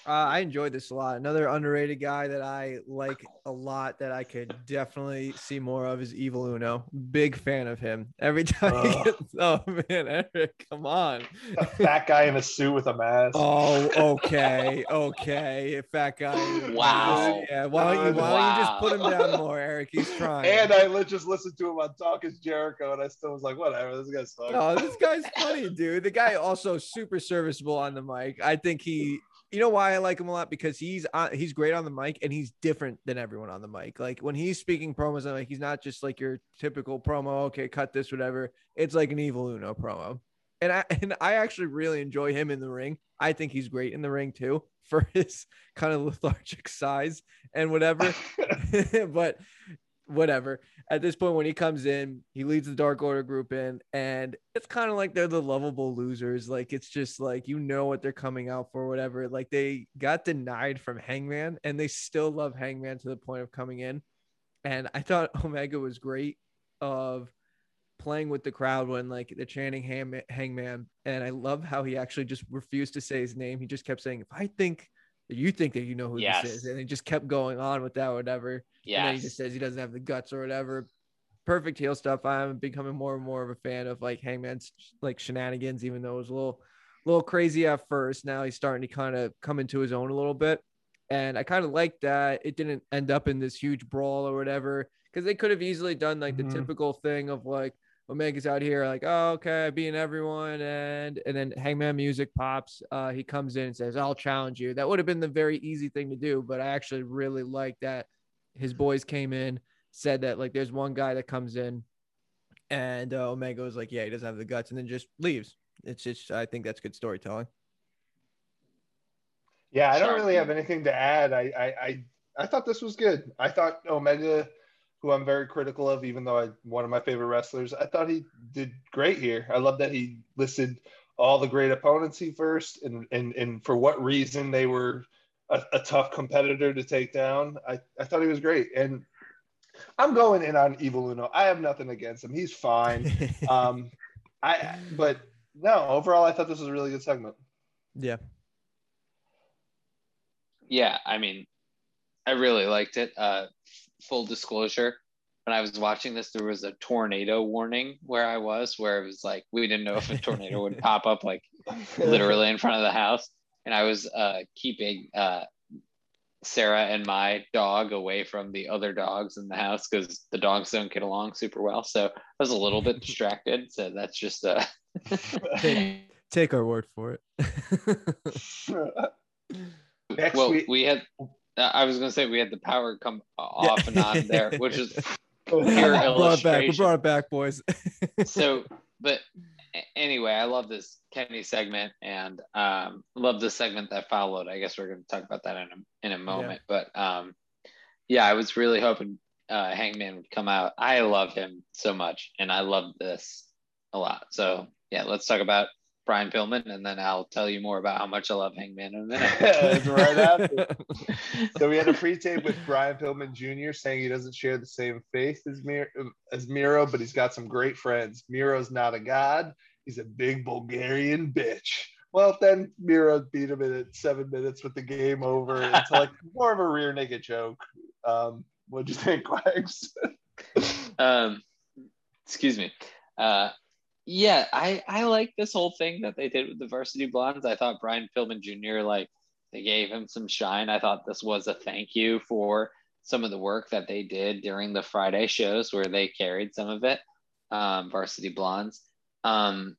Uh, I enjoyed this a lot. Another underrated guy that I like a lot that I could definitely see more of is Evil Uno. Big fan of him. Every time he gets, oh man, Eric, come on. A fat guy in a suit with a mask. Oh, okay, okay. Fat guy. Wow. Yeah. Why don't you? Why don't you just put him down more, Eric? He's trying. And I just listened to him on Talk is Jericho, and I still was like, whatever, this guy sucks. Oh, this guy's funny, dude. The guy also super serviceable on the mic. I think he, you know, why I like him a lot because he's on, he's great on the mic and he's different than everyone on the mic. Like when he's speaking promos, I'm like he's not just like your typical promo. Okay, cut this, whatever. It's like an evil Uno promo, and I and I actually really enjoy him in the ring. I think he's great in the ring too for his kind of lethargic size and whatever. but whatever. At this point, when he comes in, he leads the Dark Order group in, and it's kind of like they're the lovable losers. Like it's just like you know what they're coming out for, whatever. Like they got denied from Hangman, and they still love Hangman to the point of coming in. And I thought Omega was great of playing with the crowd when like they're chanting Hang- Hangman, and I love how he actually just refused to say his name. He just kept saying, "If I think." That You think that you know who Yes. this is, and he just kept going on with that, whatever. And then he just says he doesn't have the guts or whatever. Perfect heel stuff. I'm becoming more and more of a fan of like Hangman's like shenanigans, even though it was a little, little crazy at first. Now he's starting to kind of come into his own a little bit, and I kind of like that it didn't end up in this huge brawl or whatever because they could have easily done like the mm-hmm. typical thing of like Omega's out here like oh okay being everyone and and then Hangman music pops. Uh, he comes in and says I'll challenge you. That would have been the very easy thing to do, but I actually really like that his boys came in said that like there's one guy that comes in and uh, Omega was like, yeah, he doesn't have the guts, and then just leaves. It's just, I think that's good storytelling. Yeah, I don't really have anything to add. I, I, I, I thought this was good. I thought Omega, who I'm very critical of, even though I one of my favorite wrestlers, I thought he did great here. I love that he listed all the great opponents he first, and and and for what reason they were a, a tough competitor to take down. I, I thought he was great, and I'm going in on Evil Uno. I have nothing against him. He's fine. um, I but no, overall, I thought this was a really good segment. Yeah. Yeah, I mean, I really liked it. Uh, full disclosure, when I was watching this, there was a tornado warning where I was, where it was like we didn't know if a tornado would pop up like literally in front of the house, and I was uh, keeping uh, Sarah and my dog away from the other dogs in the house because the dogs don't get along super well. So I was a little bit distracted. So that's just uh take, take our word for it. Next well, week. we had I was gonna say we had the power come off and on there, which is pure brought back. We brought it back, boys. so, but anyway, I love this Kenny segment and um, love the segment that followed. I guess we're going to talk about that in a, in a moment. Yeah. But um, yeah, I was really hoping uh, Hangman would come out. I love him so much, and I love this a lot. So yeah, let's talk about Brian Pillman, and then I'll tell you more about how much I love Hangman in a minute. right after. so we had a pre-tape with Brian Pillman Jr. saying he doesn't share the same faith as Miro, as Miro, but he's got some great friends. Miro's not a god; he's a big Bulgarian bitch. Well, then Miro beat him in seven minutes with the game over. It's like more of a rear naked joke. Um, what'd you think, Wags? um, excuse me. Uh, yeah, I I like this whole thing that they did with the Varsity Blondes. I thought Brian Pillman Jr. like they gave him some shine. I thought this was a thank you for some of the work that they did during the Friday shows where they carried some of it. Um, Varsity Blondes. Um,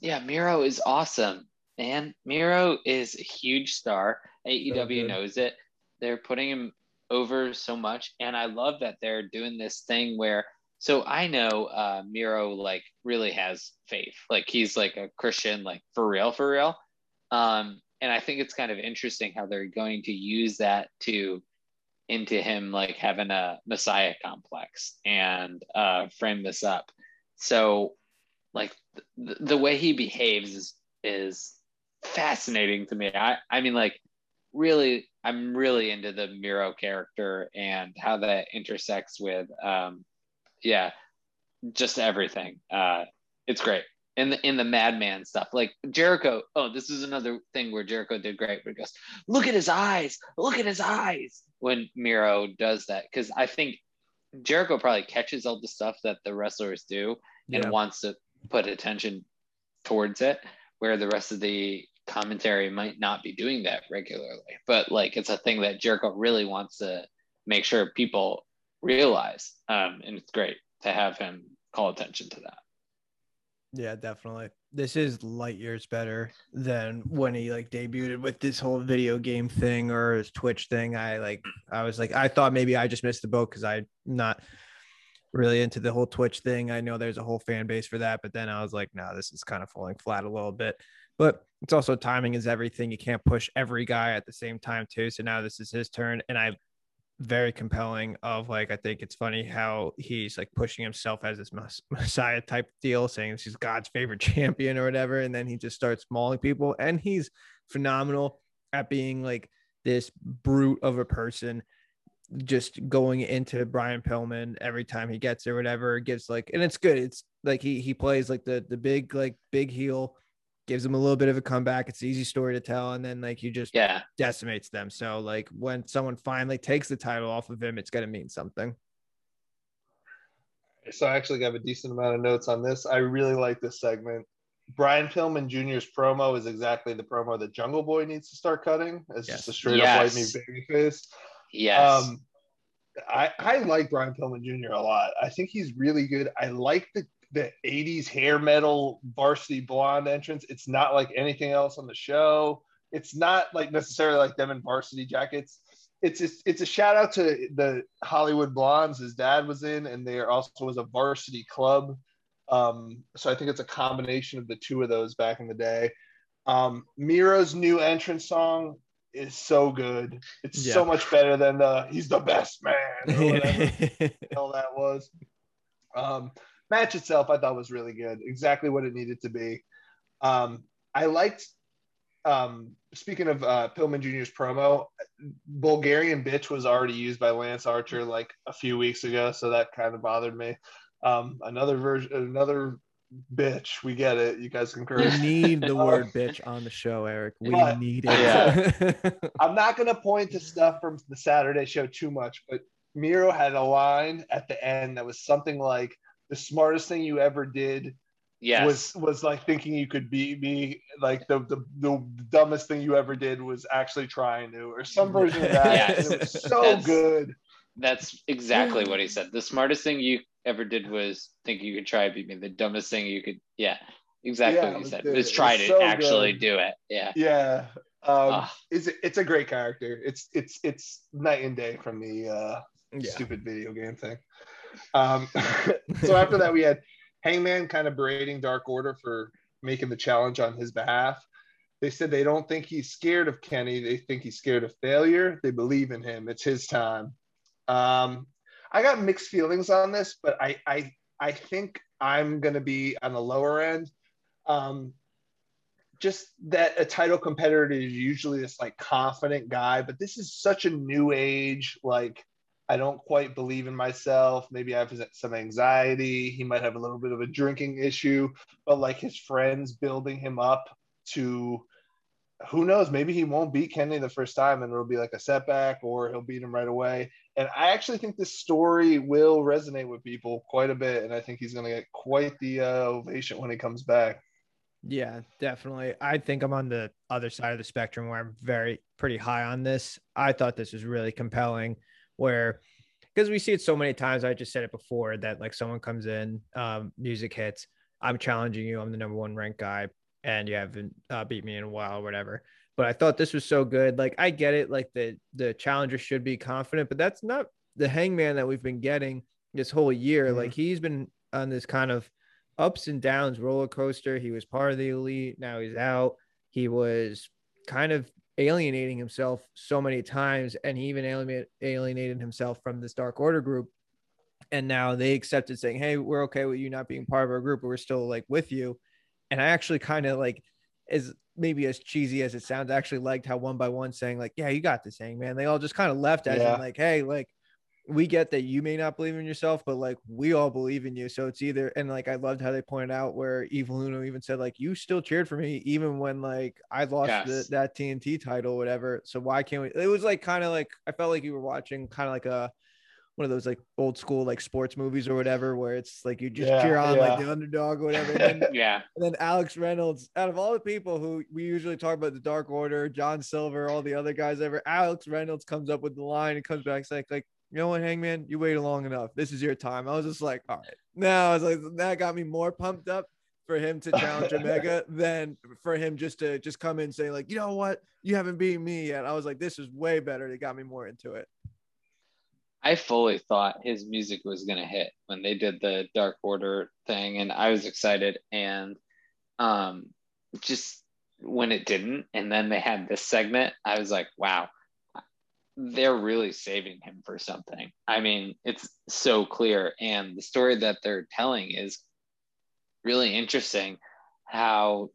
yeah, Miro is awesome, man. Miro is a huge star. AEW so knows it. They're putting him over so much, and I love that they're doing this thing where so I know uh, Miro like really has faith. Like he's like a Christian, like for real, for real. Um, and I think it's kind of interesting how they're going to use that to into him like having a messiah complex and uh, frame this up. So like th- the way he behaves is is fascinating to me. I I mean like really I'm really into the Miro character and how that intersects with um, yeah, just everything. Uh, it's great. In the in the madman stuff, like Jericho. Oh, this is another thing where Jericho did great. Where he goes, "Look at his eyes! Look at his eyes!" When Miro does that, because I think Jericho probably catches all the stuff that the wrestlers do and yeah. wants to put attention towards it, where the rest of the commentary might not be doing that regularly. But like, it's a thing that Jericho really wants to make sure people realize. Um, and it's great to have him call attention to that. Yeah, definitely. This is light years better than when he like debuted with this whole video game thing or his Twitch thing. I like, I was like, I thought maybe I just missed the boat because I'm not really into the whole Twitch thing. I know there's a whole fan base for that, but then I was like, no, this is kind of falling flat a little bit. But it's also timing is everything. You can't push every guy at the same time too. So now this is his turn, and I very compelling of like i think it's funny how he's like pushing himself as this messiah type deal saying this is god's favorite champion or whatever and then he just starts mauling people and he's phenomenal at being like this brute of a person just going into brian pillman every time he gets there whatever gives like and it's good it's like he he plays like the the big like big heel gives them a little bit of a comeback. It's an easy story to tell, and then like you just yeah decimates them. So like when someone finally takes the title off of him, it's gonna mean something. So I actually have a decent amount of notes on this. I really like this segment. Brian Pillman Jr.'s promo is exactly the promo that Jungle Boy needs to start cutting. It's yes. just a straight yes. up white meat baby face. Yes. Um, I, I like Brian Pillman Jr. a lot. I think he's really good. I like the the 80s hair metal varsity blonde entrance. It's not like anything else on the show. It's not like necessarily like them in varsity jackets. it's it's, it's a shout out to the Hollywood Blondes. His dad was in, and there also was a varsity club. Um, so I think it's a combination of the two of those back in the day. Um, Miro's new entrance song is so good. It's Yeah. so much better than the "He's the best man" or whatever the hell that was. Um, match itself, I thought was really good. Exactly what it needed to be. Um, I liked. Um, speaking of uh, Pillman Jr.'s promo, Bulgarian bitch was already used by Lance Archer like a few weeks ago, so that kind of bothered me. Um, another version, another bitch. We get it. You guys concur. we need the word bitch on the show, Eric. We but- need it. I'm not going to point to stuff from the Saturday show too much, but Miro had a line at the end that was something like the smartest thing you ever did Yes. was was like thinking you could beat me like the, the the dumbest thing you ever did was actually trying to or some version of that Yes. it was so That's- good That's exactly what he said. The smartest thing you ever did was think you could try to beat me. The dumbest thing you could, yeah, exactly Yeah, what he it said. was- Was it try was to so actually good. do it. Yeah. yeah um Ah. it's it's a great character it's it's it's night and day from the uh yeah. stupid video game thing. Um, so after that, we had Hangman kind of berating Dark Order for making the challenge on his behalf. They said they don't think he's scared of Kenny. They think he's scared of failure. They believe in him. It's his time. Um, I got mixed feelings on this, but I I I think I'm gonna be on the lower end. Um, just that a title competitor is usually this like confident guy, but this is such a new age like I don't quite believe in myself. Maybe I have some anxiety. He might have a little bit of a drinking issue, but like his friends building him up to who knows, maybe he won't beat Kenny the first time and it'll be like a setback or he'll beat him right away. And I actually think this story will resonate with people quite a bit. And I think he's going to get quite the uh, ovation when he comes back. Yeah, definitely. I think I'm on the other side of the spectrum where I'm very pretty high on this. I thought this was really compelling where because we see it so many times. I just said it before that like someone comes in, um, music hits, I'm challenging you, I'm the number one ranked guy, and you haven't uh, beat me in a while, or whatever. But I thought this was so good. Like I get it, like the the challenger should be confident, but that's not the hangman that we've been getting this whole year. Mhm. Like he's been on this kind of ups and downs roller coaster. He was part of the elite. Now he's out. He was kind of alienating himself so many times, and he even alienated, alienated himself from this Dark Order group. And now they accepted saying, "Hey, we're okay with you not being part of our group, but we're still like with you." And I actually kind of like, as maybe as cheesy as it sounds, I actually liked how one by one saying like, "Yeah, you got this, thing, man." They all just kind of left as Yeah. like, "Hey, like." We get that you may not believe in yourself, but like we all believe in you. So it's either and like I loved how they pointed out where Evil Uno even said like you still cheered for me even when like I lost the, that TNT title, whatever. So why can't we? It was like kind of like I felt like you were watching kind of like a one of those like old school like sports movies or whatever where it's like you just Yeah, cheer on like the underdog or whatever. And then, Yeah. and then Alex Reynolds, out of all the people who we usually talk about the Dark Order, John Silver, all the other guys ever, Alex Reynolds comes up with the line and comes back saying like, you know what, Hangman, you waited long enough. This is your time. I was just like, all right. Now I was like, that got me more pumped up for him to challenge Omega than for him just to just come in and say like, you know what, you haven't beaten me yet. I was like, this is way better. It got me more into it. I fully thought his music was going to hit when they did the Dark Order thing, and I was excited. And um, just when it didn't, and then they had this segment, I was like, wow, they're really saving him for something. I mean, it's so clear. And the story that they're telling is really interesting how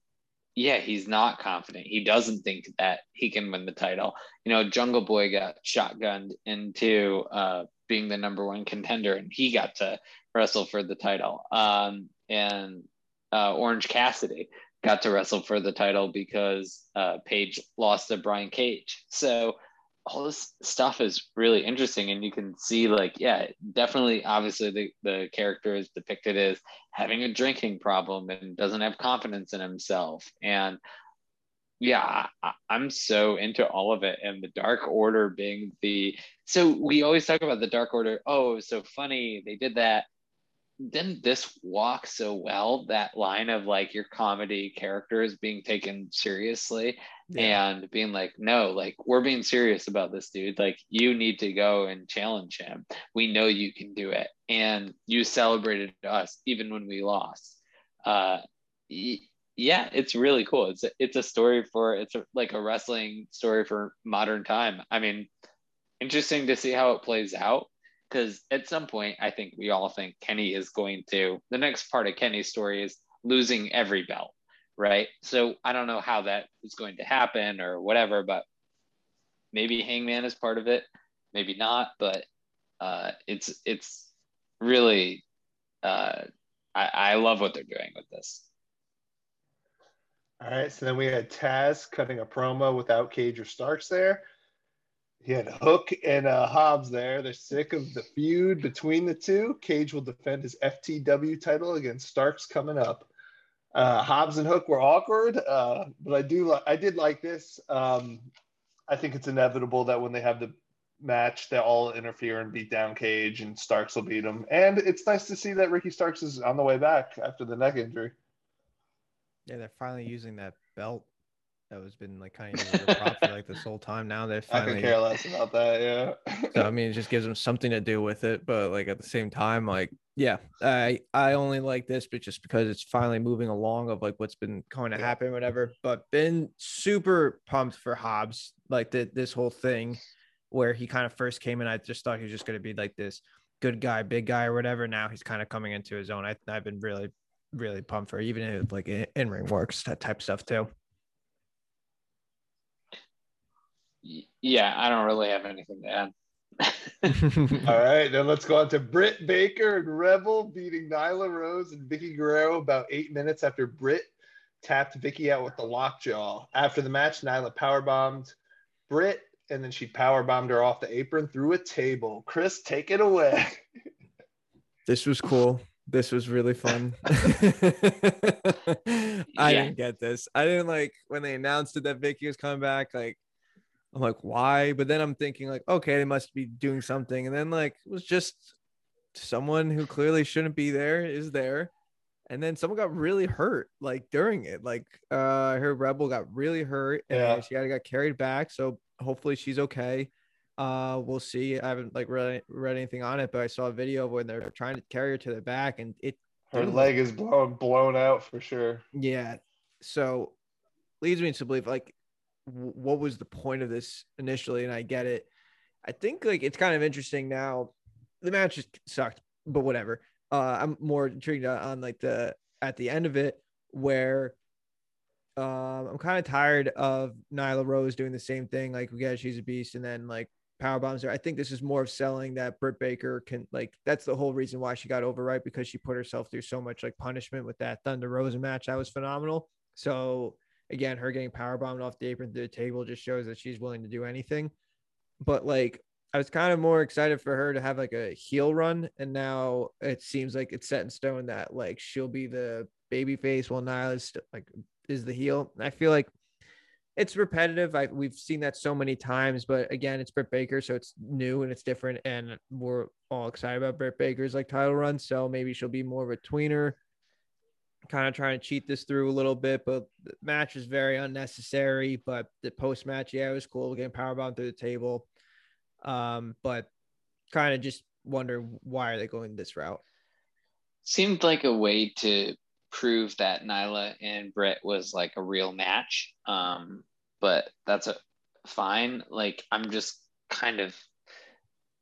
yeah, he's not confident. He doesn't think that he can win the title. You know, Jungle Boy got shotgunned into uh, being the number one contender, and he got to wrestle for the title. Um, and uh, Orange Cassidy got to wrestle for the title because uh, Page lost to Brian Cage. So all this stuff is really interesting, and you can see, like, yeah, definitely. Obviously, the the character is depicted as having a drinking problem and doesn't have confidence in himself and yeah I, i'm so into all of it and the dark order being the so we always talk about the dark order oh it was so funny they did that didn't this walk so well that line of like your comedy characters being taken seriously yeah. and being like no like we're being serious about this dude. Like you need to go and challenge him. We know you can do it. And you celebrated us even when we lost. Uh yeah it's really cool. It's a, it's a story for it's a, like a wrestling story for modern time. I mean interesting to see how it plays out because at some point i think we all think kenny is going to the next part of kenny's story is losing every belt right? So i don't know how that is going to happen or whatever but maybe hangman is part of it maybe not but uh, it's it's really uh, I, I love what they're doing with this. All right so then we had taz cutting a promo without cage or starks there he had Hook and uh, Hobbs there. They're sick of the feud between the two. Cage will defend his FTW title against Starks coming up. Uh, Hobbs and Hook were awkward, uh, but I do li- I did like this. Um, I think it's inevitable that when they have the match, they all interfere and beat down Cage, and Starks will beat him. And it's nice to see that Ricky Starks is on the way back after the neck injury. Yeah, they're finally using that belt that was been like kind of a prop for like this whole time. Now they're finally. I could care less about that. Yeah. so I mean, it just gives them something to do with it, but like at the same time, like yeah, I I only like this, but just because it's finally moving along of like what's been going to happen, whatever. But been super pumped for Hobbs, like the, this whole thing, where he kind of first came in. I just thought he was just going to be like this good guy, big guy, or whatever. Now he's kind of coming into his own. I I've been really really pumped for even if like in ring works that type stuff too. Yeah, I don't really have anything to add. All right, then let's go on to Britt Baker and Rebel beating Nyla Rose and Vickie Guerrero about eight minutes after Britt tapped Vickie out with the lockjaw. After the match, Nyla powerbombed Britt and then she powerbombed her off the apron through a table. Chris, take it away. this was cool. This was really fun. I didn't get this. I didn't like when they announced it that Vickie was coming back. Like I'm like, why? But then I'm thinking, like, okay, they must be doing something. And then, like, it was just someone who clearly shouldn't be there is there. And then someone got really hurt, like during it. Like, uh, I heard Rebel got really hurt and yeah. she had got carried back. So hopefully she's okay. Uh, we'll see. I haven't like read, read anything on it, but I saw a video of when they're trying to carry her to the back and it her leg is blown blown out for sure. Yeah. So leads me to believe like what was the point of this initially? And i get it. I think like it's kind of interesting now. The match just sucked but whatever. Uh i'm more intrigued on like the at the end of it where um i'm kind of tired of nyla rose doing the same thing like yeah she's a beast and then like power bombs her. I think this is more of selling that britt baker can like that's the whole reason why she got over right because she put herself through so much like punishment with that thunder rosa match. That was phenomenal. So again, her getting power bombed off the apron to the table just shows that she's willing to do anything. But like, I was kind of more excited for her to have like a heel run, and now it seems like it's set in stone that like she'll be the baby face while Nyla's like is the heel. I feel like it's repetitive. I we've seen that so many times, but again, it's Britt Baker, so it's new and it's different, and we're all excited about Britt Baker's like title run. So maybe she'll be more of a tweener kind of trying to cheat this through a little bit, but the match was very unnecessary. But the post match, yeah, it was cool getting powerbomb through the table. Um, but kind of just wonder why are they going this route? Seemed like a way to prove that Nyla and Britt was like a real match. Um, but that's a fine. Like I'm just kind of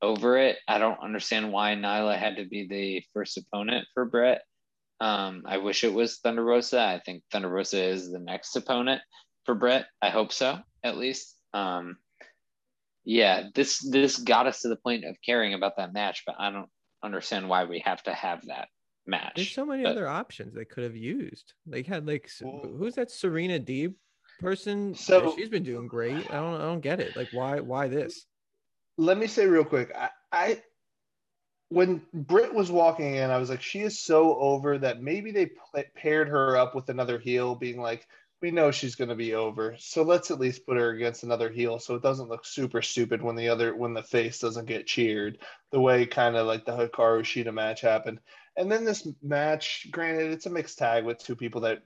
over it. I don't understand why Nyla had to be the first opponent for Britt. Um, I wish it was Thunder Rosa. I think Thunder Rosa is the next opponent for Brett. I hope so, at least. Um, yeah, this this got us to the point of caring about that match, but I don't understand why we have to have that match. There's so many but, other options they could have used. They had like who's that Serena Deeb person? So she's been doing great. I don't I don't get it. Like why why this? Let me say real quick. I, I when Britt was walking in, I was like, she is so over that maybe they paired her up with another heel, being like, we know she's going to be over, so let's at least put her against another heel, so it doesn't look super stupid when the other when the face doesn't get cheered, the way kind of like the Hikaru Shida match happened. And then this match, granted, it's a mixed tag with two people that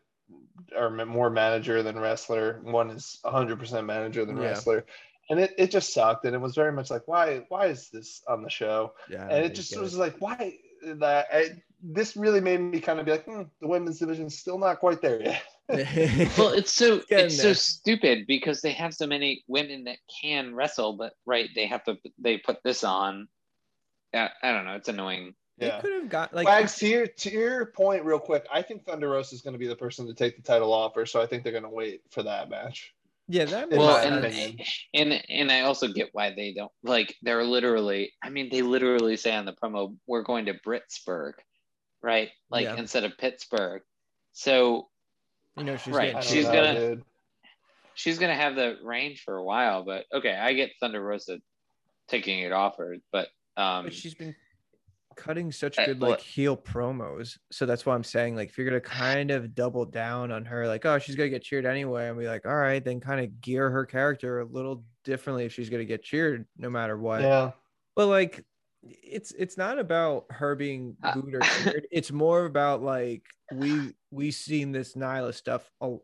are more manager than wrestler. One is 100% manager than Yeah. Wrestler. And it, it just sucked. And it was very much like, why why is this on the show? Yeah. And it just get was like, why that? I, this really made me kind of be like, hmm, the women's division is still not quite there yet. Well, it's so Getting it's so stupid because they have so many women that can wrestle, but right, they have to they put this on. I, I don't know. It's annoying. They could have got like Wags, to your, to your point, real quick, I think Thunder Rosa is going to be the person to take the title off her, so I think they're going to wait for that match. Yeah, that well, and, and and I also get why they don't like. They're literally. I mean, they literally say on the promo, "We're going to Britsburg," right? Like Yeah. instead of Pittsburgh. So you know she's Right, I getting don't she's gonna- she's gonna have the range for a while. But okay, I get Thunder Rosa taking it off her, but um, But she's been cutting such Uh, good well- like heel promos. So that's why I'm saying like if you're gonna kind of double down on her, like, oh, she's gonna get cheered anyway, and be like, all right, then kind of gear her character a little differently if she's gonna get cheered no matter what. Yeah. But like it's it's not about her being Uh, booed or cheered. it's more about like we we seen this Nyla stuff a,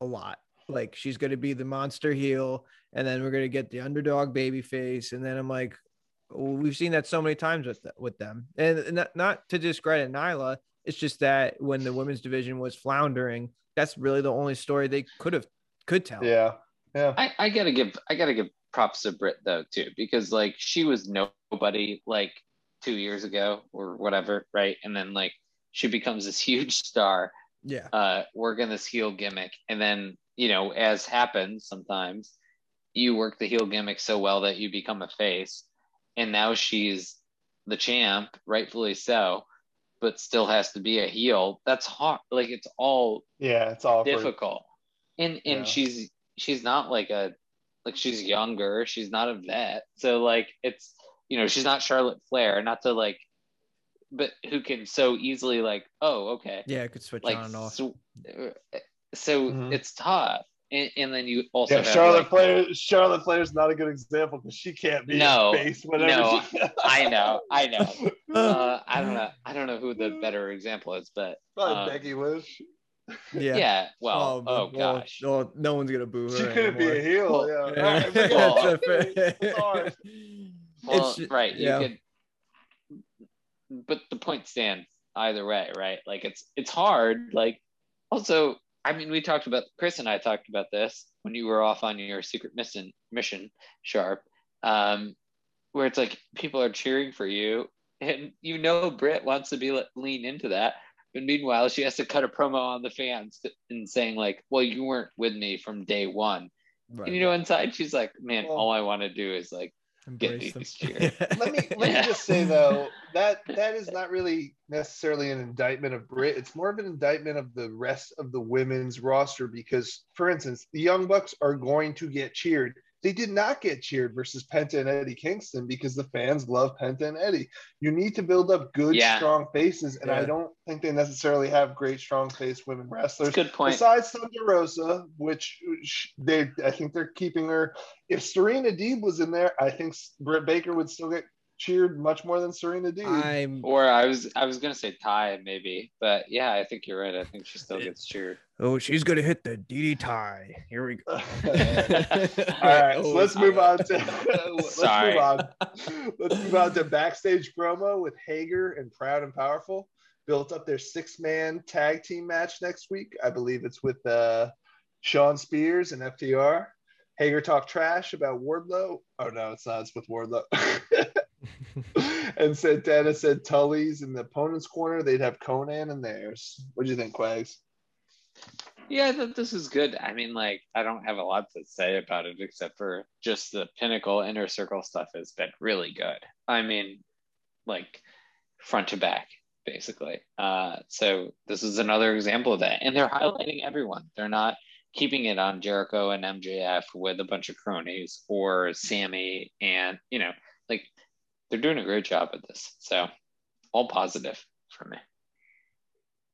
a lot. Like she's gonna be the monster heel, and then we're gonna get the underdog baby face, and then I'm like, well, we've seen that so many times with with them, and and not, not to discredit Nyla. It's just that when the women's division was floundering, that's really the only story they could have could tell. Yeah. Yeah. I, I gotta give I gotta give props to Britt though too because like she was nobody like two years ago or whatever right and then like she becomes this huge star yeah, uh working this heel gimmick and then you know as happens sometimes you work the heel gimmick so well that you become a face and now she's the champ rightfully so but still has to be a heel that's hard like it's all Yeah. It's all difficult and and Yeah. she's she's not like a like she's younger she's not a vet so like it's you know she's not charlotte flair not to like but who can so easily like oh okay yeah, it could switch like on and off. so, uh, so Mhm. it's tough and, and then you also Yeah, have, Charlotte like- Flair. Charlotte Flair's not a good example because she can't be No, a face no, she... i know i know uh, i don't know i don't know who the better example is but Probably um, Becky Lynch. yeah, yeah. well but- oh, well, gosh well, no one's gonna boo her. She couldn't be a heel. Well, yeah. Yeah. All right, forget Well, it. That's a It's hard. fact. Well, It's- right. yeah. You could, but the point stands either way, right? Like it's it's hard. Like also, I mean, we talked about Chris and I talked about this when you were off on your secret mission mission sharp, um, where it's like people are cheering for you, and you know Britt wants to be le- lean into that. But meanwhile, she has to cut a promo on the fans and saying like, "Well, you weren't with me from day one." Right. And you know, inside she's like, "Man, Well- all I want to do is like get Embrace them. these cheers." let me let Yeah. me just say though that that is not really necessarily an indictment of Britt. It's more of an indictment of the rest of the women's roster because, for instance, the Young Bucks are going to get cheered. They did not get cheered versus Penta and Eddie Kingston because the fans love Penta and Eddie. You need to build up good, Yeah. strong faces, and I don't think they necessarily have great, strong face women wrestlers. Good point. Besides Thunder Rosa, which they, I think they're keeping her. If Serena Deeb was in there, I think Britt Baker would still get cheered much more than Serena Deeb. I'm Or I was I was gonna say Tay maybe, but yeah, I think you're right. I think she still gets cheered. oh, she's gonna hit the DDTay. Here we go. All right, so let's move on to let's Sorry. move on. Let's move on to backstage promo with Hager and Proud and Powerful. Built up their six-man tag team match next week. I believe it's with uh, Shawn Spears and FTR. Hager talked trash about Wardlow. Oh no, it's not. It's with Wardlow. and Santana said Tully's in the opponent's corner. They'd have Konnan in theirs. What do you think, Wags? Yeah, I thought this is good. I mean, like I don't have a lot to say about it except for just the pinnacle inner circle stuff has been really good. I mean, like front to back, basically. Uh, so this is another example of that. And they're highlighting everyone. They're not keeping it on Jericho and MJF with a bunch of cronies or Sammy and you know, like they're doing a great job at this. So all positive for me.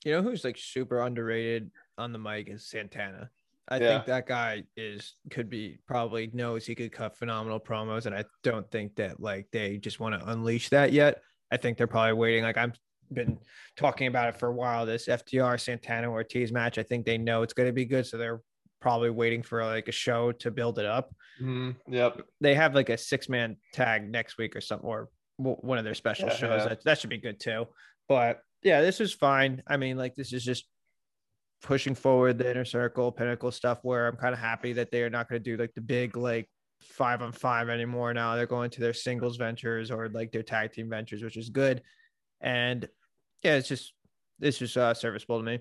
You know who's like super underrated on the mic is Santana. I Yeah. think that guy is could be probably knows he could cut phenomenal promos, and I don't think that like they just want to unleash that yet. I think they're probably waiting. Like I've been talking about it for a while. This FTR Santana Ortiz match, I think they know it's going to be good, so they're probably waiting for like a show to build it up. Mhm. Yep. They have like a six man tag next week or something, or one of their special Yeah, shows. yeah. That that should be good too. But yeah, this is fine. I mean, like this is just pushing forward the inner circle pinnacle stuff where I'm kind of happy that they're not going to do like the big like five on five anymore now they're going to their singles ventures or like their tag team ventures which is good and yeah it's just it's just uh serviceable to me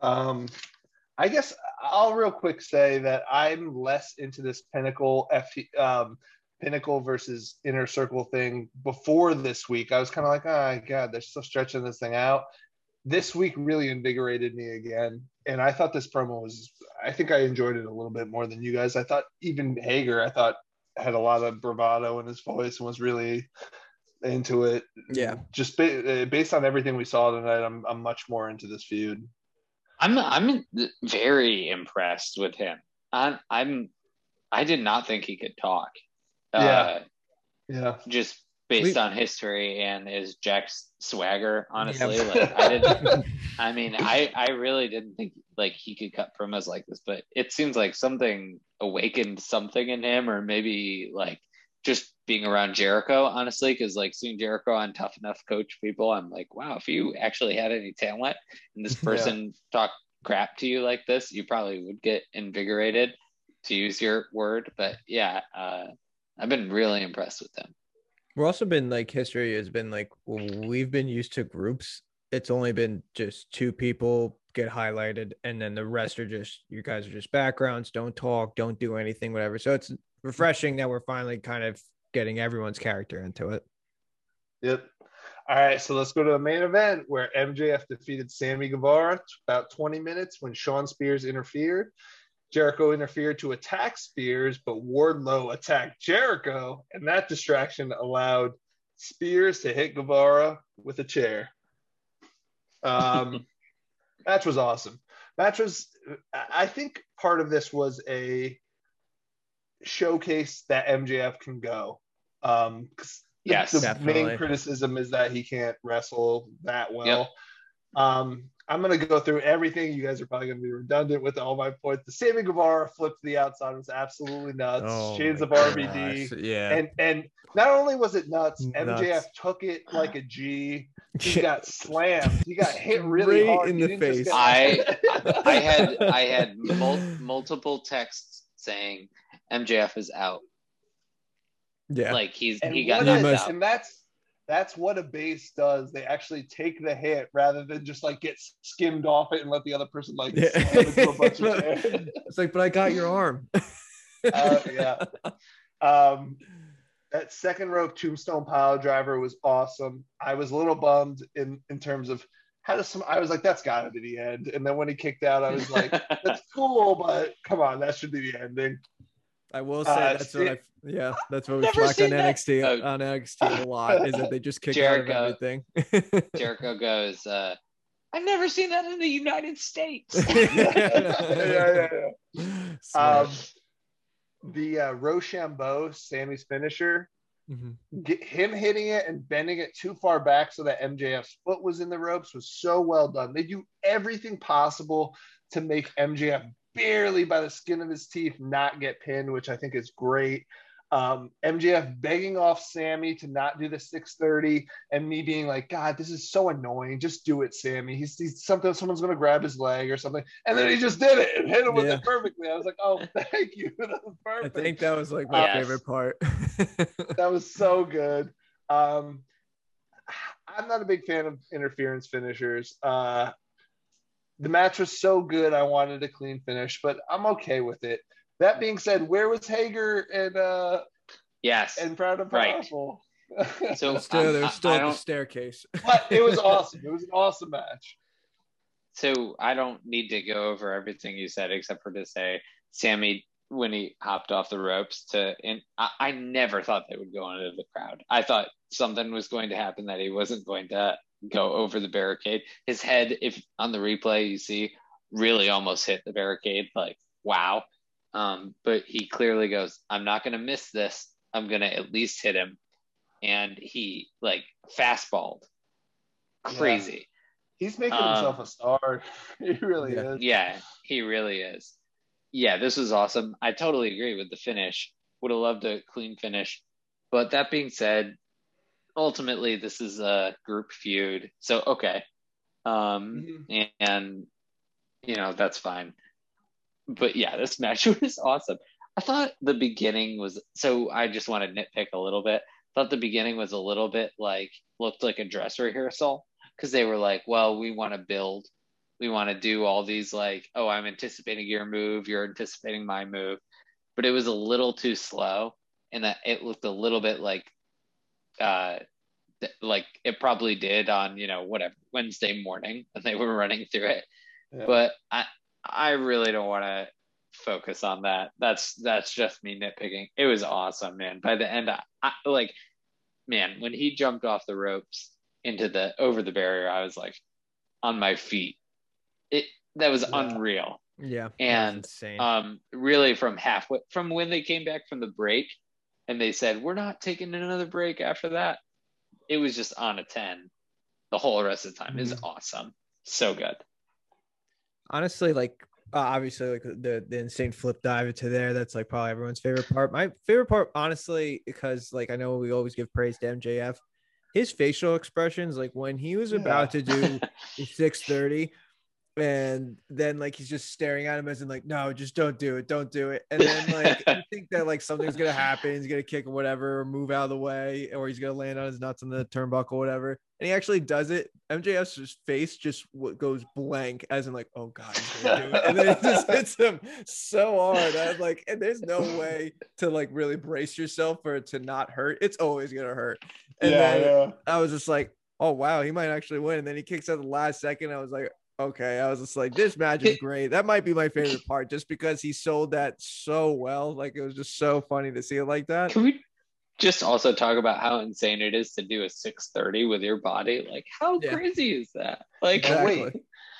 Um, I guess I'll real quick say that I'm less into this pinnacle F um, pinnacle versus inner circle thing before this week. I was kind of like, oh god, they're still stretching this thing out. This week really invigorated me again, and I thought this promo was. I think I enjoyed it a little bit more than you guys. I thought even Hager, I thought had a lot of bravado in his voice and was really into it. Yeah. just ba- uh, based on everything we saw tonight, I'm I'm much more into this feud. I'm I'm very impressed with him. I'm I'm I did not think he could talk. Yeah. Uh, Yeah. just based We- on history and his Jack's swagger, honestly. Yeah. Like I didn't I mean, I I really didn't think like he could cut promos like this, but it seems like something awakened something in him, or maybe like just being around Jericho, honestly, because like seeing Jericho on Tough Enough coach people, I'm like, wow, if you actually had any talent and this Yeah. person talked crap to you like this, you probably would get invigorated, to use your word. But yeah, uh, I've been really impressed with them. We're also been like history has been like we've been used to groups. It's only been just two people get highlighted, and then the rest are just you guys are just backgrounds. Don't talk, don't do anything, whatever. So it's refreshing that we're finally kind of getting everyone's character into it. Yep. All right, so let's go to the main event where MJF defeated Sammy Guevara about 20 minutes when Shawn Spears interfered. Jericho interfered to attack Spears, but Wardlow attacked Jericho, and that distraction allowed Spears to hit Guevara with a chair. Um, match was awesome. Match was, I think part of this was a showcase that MJF can go. Um, 'cause the- Yes, the definitely. main criticism is that he can't wrestle that well. Um, I'm gonna go through everything. You guys are probably gonna be redundant with all my points. The Sammy Guevara flip to the outside was absolutely nuts. Shades Oh my of RVD. gosh, Yeah. And and not only was it nuts, Nuts. MJF took it like a G. He got slammed. He got hit really Right hard. in He the face. get- I- I had I had mul- multiple texts saying MJF is out. yeah. Like he's and he got what He knocked is- out. and that's that's what a base does. They actually take the hit rather than just like get skimmed off it and let the other person like Yeah. slam into a bunch of chairs. it's like, but I got your arm. Uh, yeah. Um, that second rope tombstone pile driver was awesome. I was a little bummed in in terms of how does some. I was like, that's got to be the end. And then when he kicked out, I was like, that's cool, but come on, that should be the ending. I will say Uh, that's what I yeah, that's what we Never on seen that. NXT Oh. on NXT a lot is that they just kick Jericho. out of everything. Jericho goes, uh, I've never seen that in the United States. yeah, yeah, yeah. Smart. Um, the uh, Rochambeau, Sammy's finisher, Mhm. get him hitting it and bending it too far back so that MJF's foot was in the ropes was so well done. They do everything possible to make MJF barely by the skin of his teeth not get pinned, which I think is great. Um, MJF begging off Sammy to not do the 630 and me being like, God, this is so annoying. Just do it, Sammy. He's, he's something, someone's going to grab his leg or something. And then he just did it and hit him with it perfectly. I was like, oh, thank you. I think that was like my Yes. favorite part. that was so good. Um, I'm not a big fan of interference finishers. Uh, the match was so good, I wanted a clean finish, but I'm okay with it. That being said, where was Hager and uh, yes. and Proud and Right. Powerful? So still, I'm- they're I- still I the don't- staircase. but it was awesome. It was an awesome match. So I don't need to go over everything you said except for to say Sammy when he hopped off the ropes to and I, I never thought they would go into the crowd. I thought something was going to happen that he wasn't going to go over the barricade. His head, if on the replay you see, really almost hit the barricade. Like wow. Um, but he clearly goes, I'm not gonna miss this. I'm gonna at least hit him. And he like fastballed crazy. He's making Um, himself a star. he really Yeah. is. Yeah, he really is. Yeah, this was awesome. I totally agree with the finish. Would have loved a clean finish. But that being said, ultimately this is a group feud. So okay. Um and you know, that's fine. But yeah, this match was awesome. I thought the beginning was so I just want to nitpick a little bit. Thought the beginning was a little bit like looked like a dress rehearsal because they were like, well, we want to build we want to do all these like oh i'm anticipating your move you're anticipating my move but it was a little too slow and that it looked a little bit like uh th- like it probably did on you know whatever wednesday morning when they were running through it Yeah. but i i really don't want to focus on that that's that's just me nitpicking it was awesome man by the end I, I like man when he jumped off the ropes into the over the barrier i was like on my feet it that was Yeah. unreal Yeah. And, um really from halfway from when they came back from the break and they said we're not taking another break after that. It was just on a 10 the whole rest of the time. Is Mhm. awesome. So good. Honestly like uh, obviously like the the insane flip dive into there that's like probably everyone's favorite part. My favorite part honestly because like i know we always give praise to mjf his facial expressions like when he was about to do 630 and then like he's just staring at him as in like no just don't do it don't do it and then like you think that like something's gonna happen he's gonna kick or whatever or move out of the way or he's gonna land on his nuts on the turnbuckle whatever and he actually does it mjf's face just goes blank as in like oh god he's gonna do it and then it just hits him so hard I'm like and there's no way to like really brace yourself for it to not hurt it's always gonna hurt and yeah, then yeah. I was just like, oh wow, he might actually win. And then he kicks out the last second. I was like, okay. I was just like, this match is great. That might be my favorite part, just because he sold that so well. Like it was just so funny to see it like that. can we just also talk about how insane it is to do a 630 with your body like how Yeah. crazy is that like But Exactly. wait,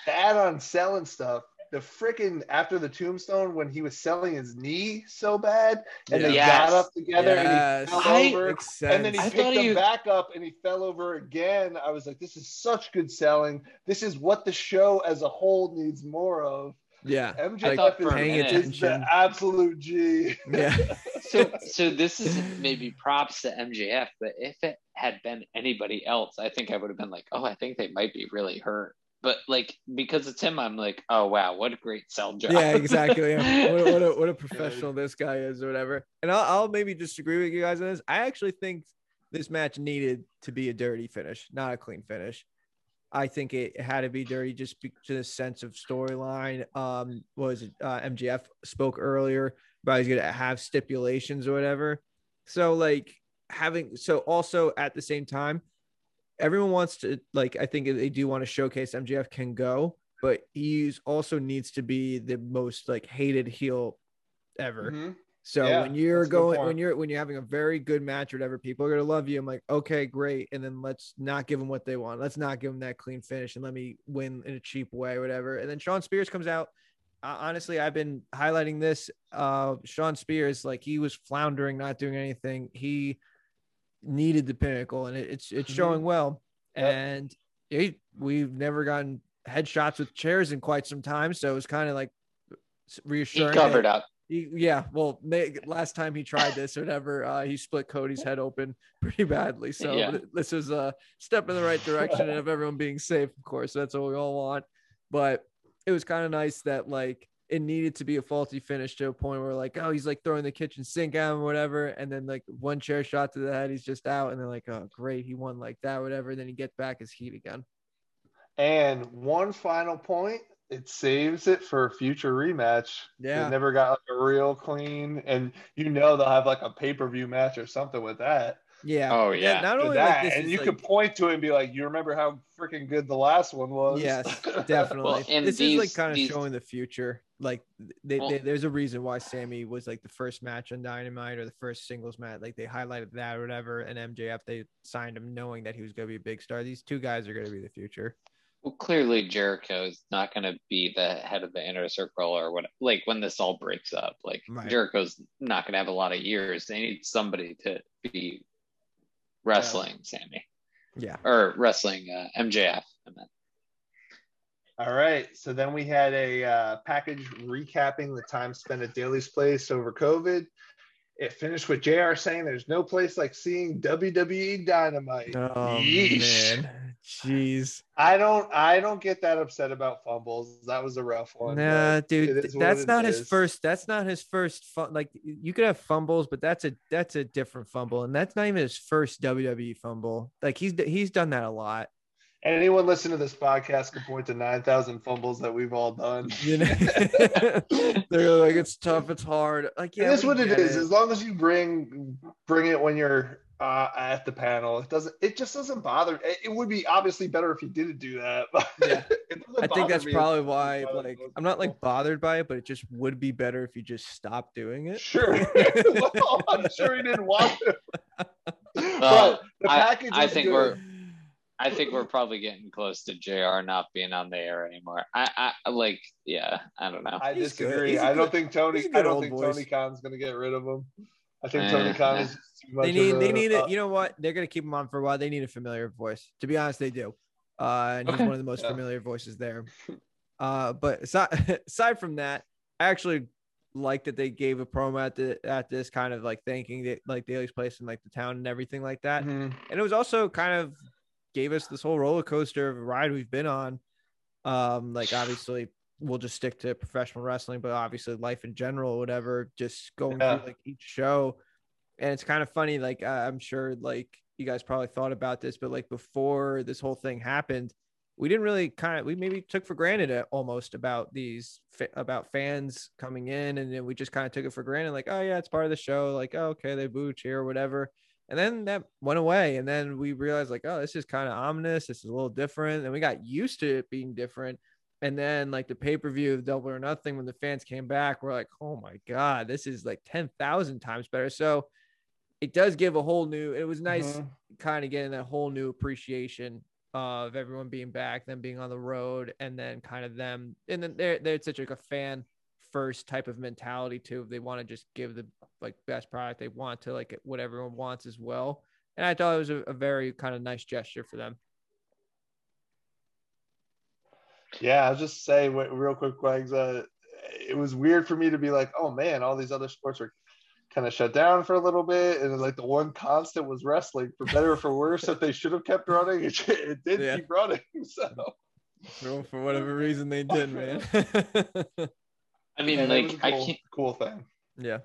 to add on selling stuff, the freaking after the tombstone when he was selling his knee so bad and they Yes. got up together Yes. and he fell I- over and then he. I picked him he- back up and he fell over again. I was like, this is such good selling. This is what the show as a whole needs more of. yeah. MJF thought is, paying is the absolute G. Yeah. so so this is maybe props to MJF, but if it had been anybody else, I think I would have been like, oh, I think they might be really hurt. But like because it's him, I'm like, oh wow, what a great sell job. Yeah, exactly. Yeah. What, a, what, a, what a professional this guy is, or whatever. And I'll, I'll maybe disagree with you guys on this. I actually think this match needed to be a dirty finish, not a clean finish. I think it had to be dirty just be- to the sense of storyline. Um, what was it uh, MJF spoke earlier about he's gonna have stipulations or whatever. So like having so also at the same time, everyone wants to like I think they do want to showcase MJF can go, but he's also needs to be the most like hated heel ever. Mhm. So Yeah, when you're that's a good going when you're when you're having a very good match or whatever, people are gonna love you. I'm like, okay, great. And then let's not give them what they want. Let's not give them that clean finish and let me win in a cheap way, or whatever. And then Shawn Spears comes out. Uh, honestly, I've been highlighting this. Uh, Shawn Spears, like he was floundering, not doing anything. He needed the pinnacle, and it, it's it's showing well. Yep. And he, we've never gotten headshots with chairs in quite some time, so it was kind of like reassuring. that- covered up. he, yeah, well, may, last time he tried this or whatever, uh, he split Cody's head open pretty badly. So Yeah. th- this is a step in the right direction of everyone being safe, of course. That's what we all want. But it was kind of nice that like it needed to be a faulty finish to a point where like, oh, he's like throwing the kitchen sink at him or whatever, and then like one chair shot to the head, he's just out, and they're like, oh, great, he won like that, whatever. And Then he gets back his heat again. And one final point, it saves it for a future rematch. Yeah. They never got like a real clean, and you know they'll have like a pay per view match or something with that. Yeah. Oh, And yeah. Not only that, like this, and you like- could point to it and be like, "You remember how freaking good the last one was?" Yes, definitely. Well, and this is like kind of these- showing the future. Like they, they, there's a reason why Sammy was like the first match on Dynamite or the first singles match. Like they highlighted that or whatever. And MJF they signed him knowing that he was going to be a big star. These two guys are going to be the future. Well, clearly Jericho is not going to be the head of the inner circle or what. Like when this all breaks up, like Right. Jericho's not going to have a lot of years. They need somebody to be wrestling Sammy. Yeah. or wrestling uh, MJF. I meant. All right. So then we had a uh, package recapping the time spent at Daily's Place over COVID. It finished with JR saying there's no place like seeing WWE Dynamite. Oh Yeesh. man, jeez. I don't I don't get that upset about fumbles. That was a rough one. Nah, dude, it th- is that's not his first. That's not his first. Fun, like you could have fumbles, but that's a that's a different fumble, and that's not even his first WWE fumble. Like he's he's done that a lot. Anyone listening to this podcast can point to 9,000 fumbles that we've all done. You know, they're like it's tough, it's hard. Like yeah, it is we what it is. As long as you bring bring it when you're uh, at the panel, it doesn't. It just doesn't bother. It, it would be obviously better if you didn't do that. But Yeah. I think that's me probably why. as it bothers Like, I'm not like bothered by it, but it just would be better if you just stopped doing it. Sure. well, I'm sure he didn't want to. Well, but the I- package. I was think good. we're- I think we're probably getting close to JR not being on the air anymore. I, I like, yeah, I don't know. I He's disagree. He's a I don't good- think Tony. he's a I good don't think voice. Tony Khan's going to get rid of him. I think Tony Khan is too much. They need of they need uh, it. You know what? They're gonna keep him on for a while. They need a familiar voice. To be honest, they do. Uh, and he's Okay. one of the most Yeah. familiar voices there. Uh, but aside, aside from that, I actually like that they gave a promo at the at this kind of like thanking the, like Daily's place and like the town and everything like that. mhm. and it was also kind of gave us this whole roller coaster of a ride we've been on. Um, like obviously we'll just stick to professional wrestling, but obviously life in general, whatever, just going Yeah. through like each show. And it's kind of funny, like I'm sure like you guys probably thought about this, but like before this whole thing happened, we didn't really kind of we maybe took for granted it almost about these about fans coming in and then we just kind of took it for granted like oh yeah it's part of the show like oh, okay they boo cheer whatever and then that went away and then we realized like oh this is kind of ominous this is a little different and we got used to it being different and then like the pay-per-view of double or nothing when the fans came back we're like oh my god this is like 10,000 times better so it does give a whole new it was nice Mhm. kind of getting that whole new appreciation of everyone being back, them being on the road, and then kind of them, and then they're they're such like a fan first type of mentality too. They want to just give the like best product they want to like what everyone wants as well. And I thought it was a, a very kind of nice gesture for them. Yeah, I'll just say wh- real quick, Wags. Uh, it was weird for me to be like, oh man, all these other sports are kind of shut down for a little bit, and like the one constant was wrestling, for better or for worse. that they should have kept running, it, it did Yeah. keep running. So For, for whatever reason they did, man. I mean, yeah, like, a I cool, can't. cool thing. yeah.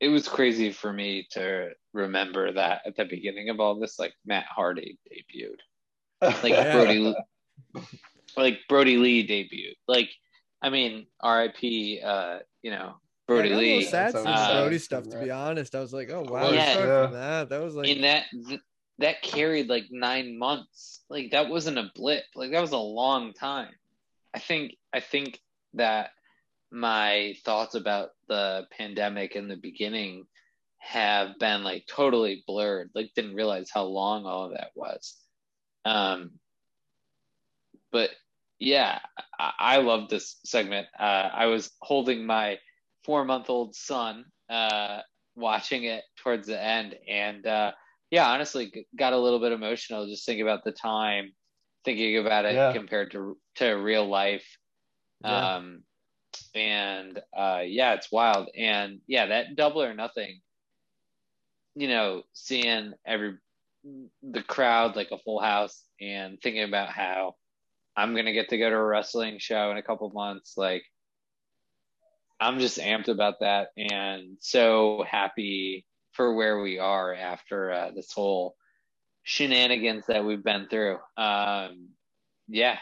It was crazy for me to remember that at the beginning of all this, like Matt Hardy debuted, like Yeah. Brodie, like Brodie Lee debuted. Like, I mean, R.I.P. Uh, you know, Brodie Yeah, I got a little Lee. sad That's seeing always the sad. Brodie stuff. To be honest, I was like, oh wow, Yeah. Yeah. that. That was like, and that th- that carried like nine months like that wasn't a blip like that was a long time i think i think that my thoughts about the pandemic in the beginning have been like totally blurred like didn't realize how long all of that was um but yeah i, I love this segment uh, i was holding my four month old son uh watching it towards the end and uh yeah, honestly, got a little bit emotional just thinking about the time, thinking about it Yeah. compared to to real life. Yeah. Um, and uh, yeah, it's wild. And yeah, that double or nothing. You know, seeing every the crowd like a full house, and thinking about how I'm gonna get to go to a wrestling show in a couple months, like. I'm just amped about that and so happy for where we are after uh, this whole shenanigans that we've been through. Um, yeah.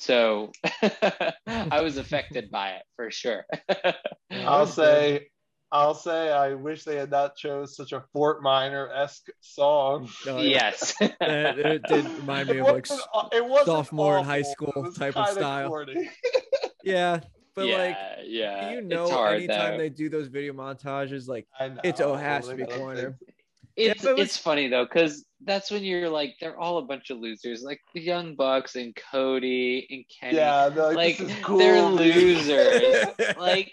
So I was affected by it for sure. I'll say, I'll say, I wish they had not chose such a Fort Minor esque song. oh, yeah. yes. It, it did remind me It of like, wasn't- it wasn't sophomore in high school type of style. yeah, but yeah, like yeah. you know, hard, anytime though. they do those video montages, like I know, It's- oh, it has to be gotta corner. fix it. It's Yeah, it it's funny though, because that's when you're like, they're all a bunch of losers, like the Young Bucks and Cody and Kenny. Yeah, they're like, Like, cool. they're losers. like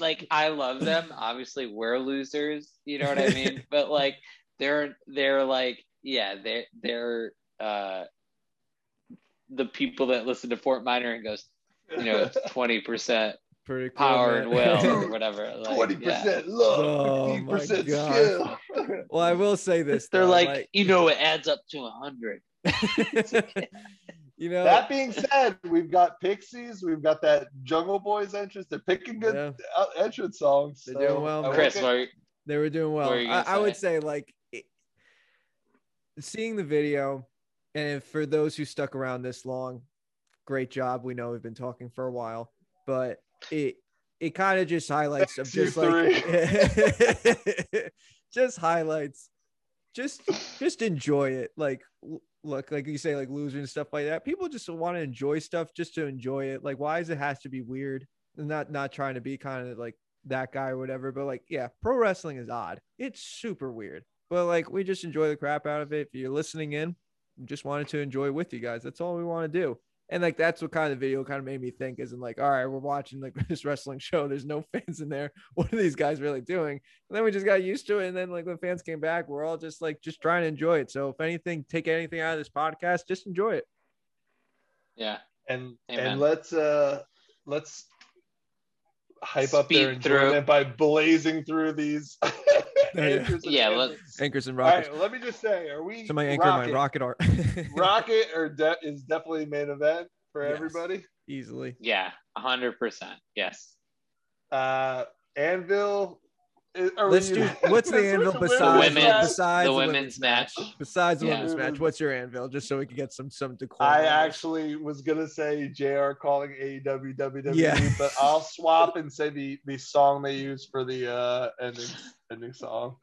like I love them. Obviously, we're losers. You know what I mean? but like they're they're like yeah they're they're uh the people that listen to Fort Minor and goes you know it's twenty percent Pretty cool, power man. and will or whatever. Like, Twenty yeah. percent love, Oh fifteen percent skill. well, I will say this. They're though, like, you know it adds up to a hundred. you know, that being said, we've got Pixies, we've got that Jungle Boys entrance. They're picking good Yeah. uh, entrance songs. They're so doing well. I Chris, get- are you- they were doing well. What were you I, I would say? say like it, seeing the video, and for those who stuck around this long, great job. We know we've been talking for a while, but it it kind of just highlights of just like just highlights just just enjoy it. Like look like you say like loser and stuff like that. People just want to enjoy stuff just to enjoy it. Like why does it has to be weird? Not not trying to be kind of like that guy or whatever but like yeah pro wrestling is odd. It's super weird. But like we just enjoy the crap out of it. If you're listening in we just wanted to enjoy with you guys. That's all we want to do and like that's what kind of video kind of made me think isn't like all right we're watching like this wrestling show there's no fans in there what are these guys really doing and then we just got used to it and then like when fans came back we're all just like just trying to enjoy it so if anything take anything out of this podcast just enjoy it Yeah. and Amen. and let's uh let's hype up their Speed through. enjoyment by blazing through these. yeah. anchors and Yeah, anthems. anchors and rockets right, let me just say, are we to my anchor rocket, my rocket art rocket or de- is definitely main event for Yes. everybody? easily Yeah. A hundred percent. Yes. Uh, Anvil. Is- are let's we- do what's the anvil do besides women's- besides the the women's match. besides the Yeah. women's match what's your anvil just so we can get some some decorum I actually was gonna say Jr. calling AEW WWE, Yeah. but I'll swap and say the the song they use for the uh ending ending song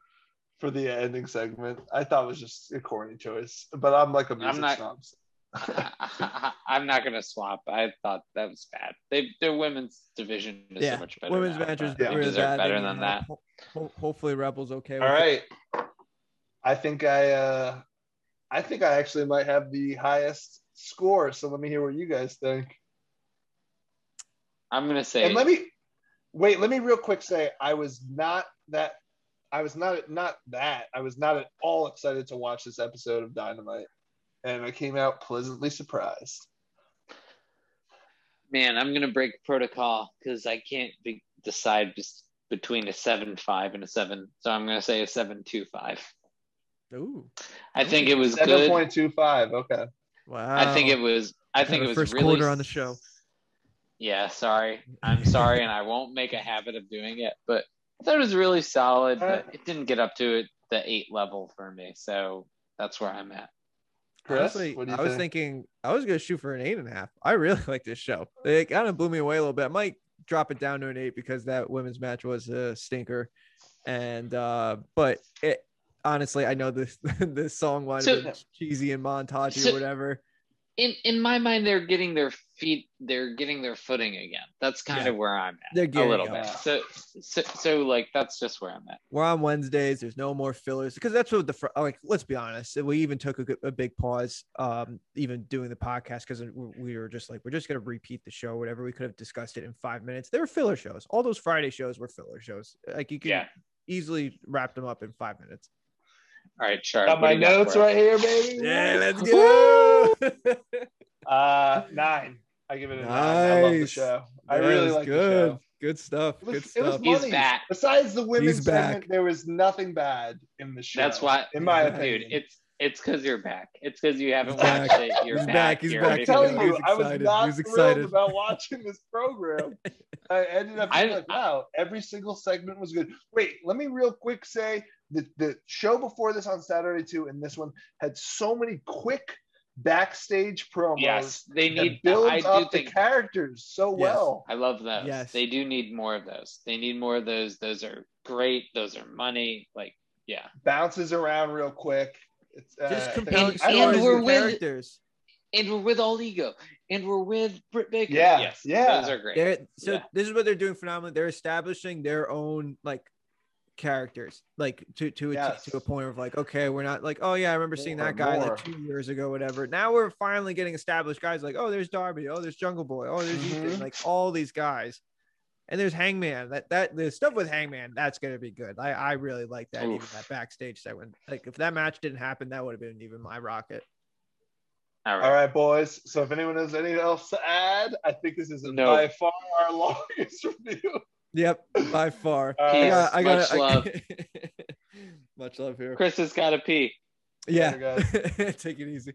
for the ending segment. I thought was just a corny choice, but I'm like a music not- snob. I'm not gonna swap. I thought that was bad. They their women's division is yeah so much better. women's now, matches Yeah. deserve bad. better They- than that. ho- ho- hopefully rebels okay All with it. right, I think I uh I think I actually might have the highest score. So let me hear what you guys think. I'm gonna say And let me wait. Let me real quick say I was not that. I was not not that. I was not at all excited to watch this episode of Dynamite, and I came out pleasantly surprised. man, I'm gonna break protocol because I can't be, decide just between a seven five and a seven. So I'm gonna say a seven two five. Ooh, I think it was seven point two five. good. point two five. Okay. wow. I think it was. I think it was first really quarter on the show. Yeah, sorry. I'm sorry, and I won't make a habit of doing it. But I thought it was really solid, but uh, it didn't get up to it the eight level for me. So that's where I'm at. Chris, Honestly, what do you I was think? thinking I was gonna shoot for an eight and a half. I really like this show. It kind of blew me away a little bit. I might drop it down to an eight because that women's match was a stinker. And uh, but it honestly, I know this this song might have So- been cheesy and montage So- or whatever. In in my mind, they're getting their feet, they're getting their footing again. That's kind Yeah. of where I'm at. They're getting a little bit. So, so so like that's just where I'm at. We're on Wednesdays. There's no more fillers because that's what the fr- like. Let's be honest. We even took a, a big pause, um, even doing the podcast because we were just like, we're just gonna repeat the show, whatever. We could have discussed it in five minutes. They were filler shows. All those Friday shows were filler shows. Like you can Yeah. easily wrap them up in five minutes. All right, sure. Got my notes right here, baby. Yeah, let's go. Uh, nine. I give it a nine. I love the Nice. show. I really Yes, like the good. show. Good stuff. It was- Good it was stuff. He's back. Besides the women's He's back. segment, there was nothing bad in the show. That's why, in my dude. opinion. It's it's because you're back. It's because you haven't He's back. watched it. You're He's back. back. He's You're back. I'm ready He's to telling you, I was excited. not He's thrilled excited. about watching this program. I ended up being I- like, wow, every single segment was good. Wait, let me real quick say the, the show before this on Saturday too, and this one had so many quick backstage promos Yes, they need. builds I do up the think characters so Yes. well. I love those. Yes. They do need more of those. They need more of those. Those are great. Those are money. Like, yeah. Bounces around real quick. It's uh, Just I compelling think- and I don't stories know, we're with- characters. And we're with All Ego. And we're with Britt Baker. Yeah, Yes. yeah. Those are great. They're so Yeah. this is what they're doing phenomenally. They're establishing their own like characters, like to to a, Yes. to a point of like, okay, we're not like, oh yeah, I remember seeing that guy more. like two years ago, whatever. Now we're finally getting established guys like, oh, there's Darby, oh, there's Jungle Boy, oh, there's Ethan, Mhm. like all these guys. And there's Hangman. That that the stuff with Hangman, that's gonna be good. I I really like that. Even that backstage segment. Like if that match didn't happen, that would have been even my rocket. All All right. right, boys. So if anyone has anything else to add, I think this is No. by far our longest review. Yep, by far. All I got, I got Much love. much love here. Chris has got to pee. Yeah, take it easy.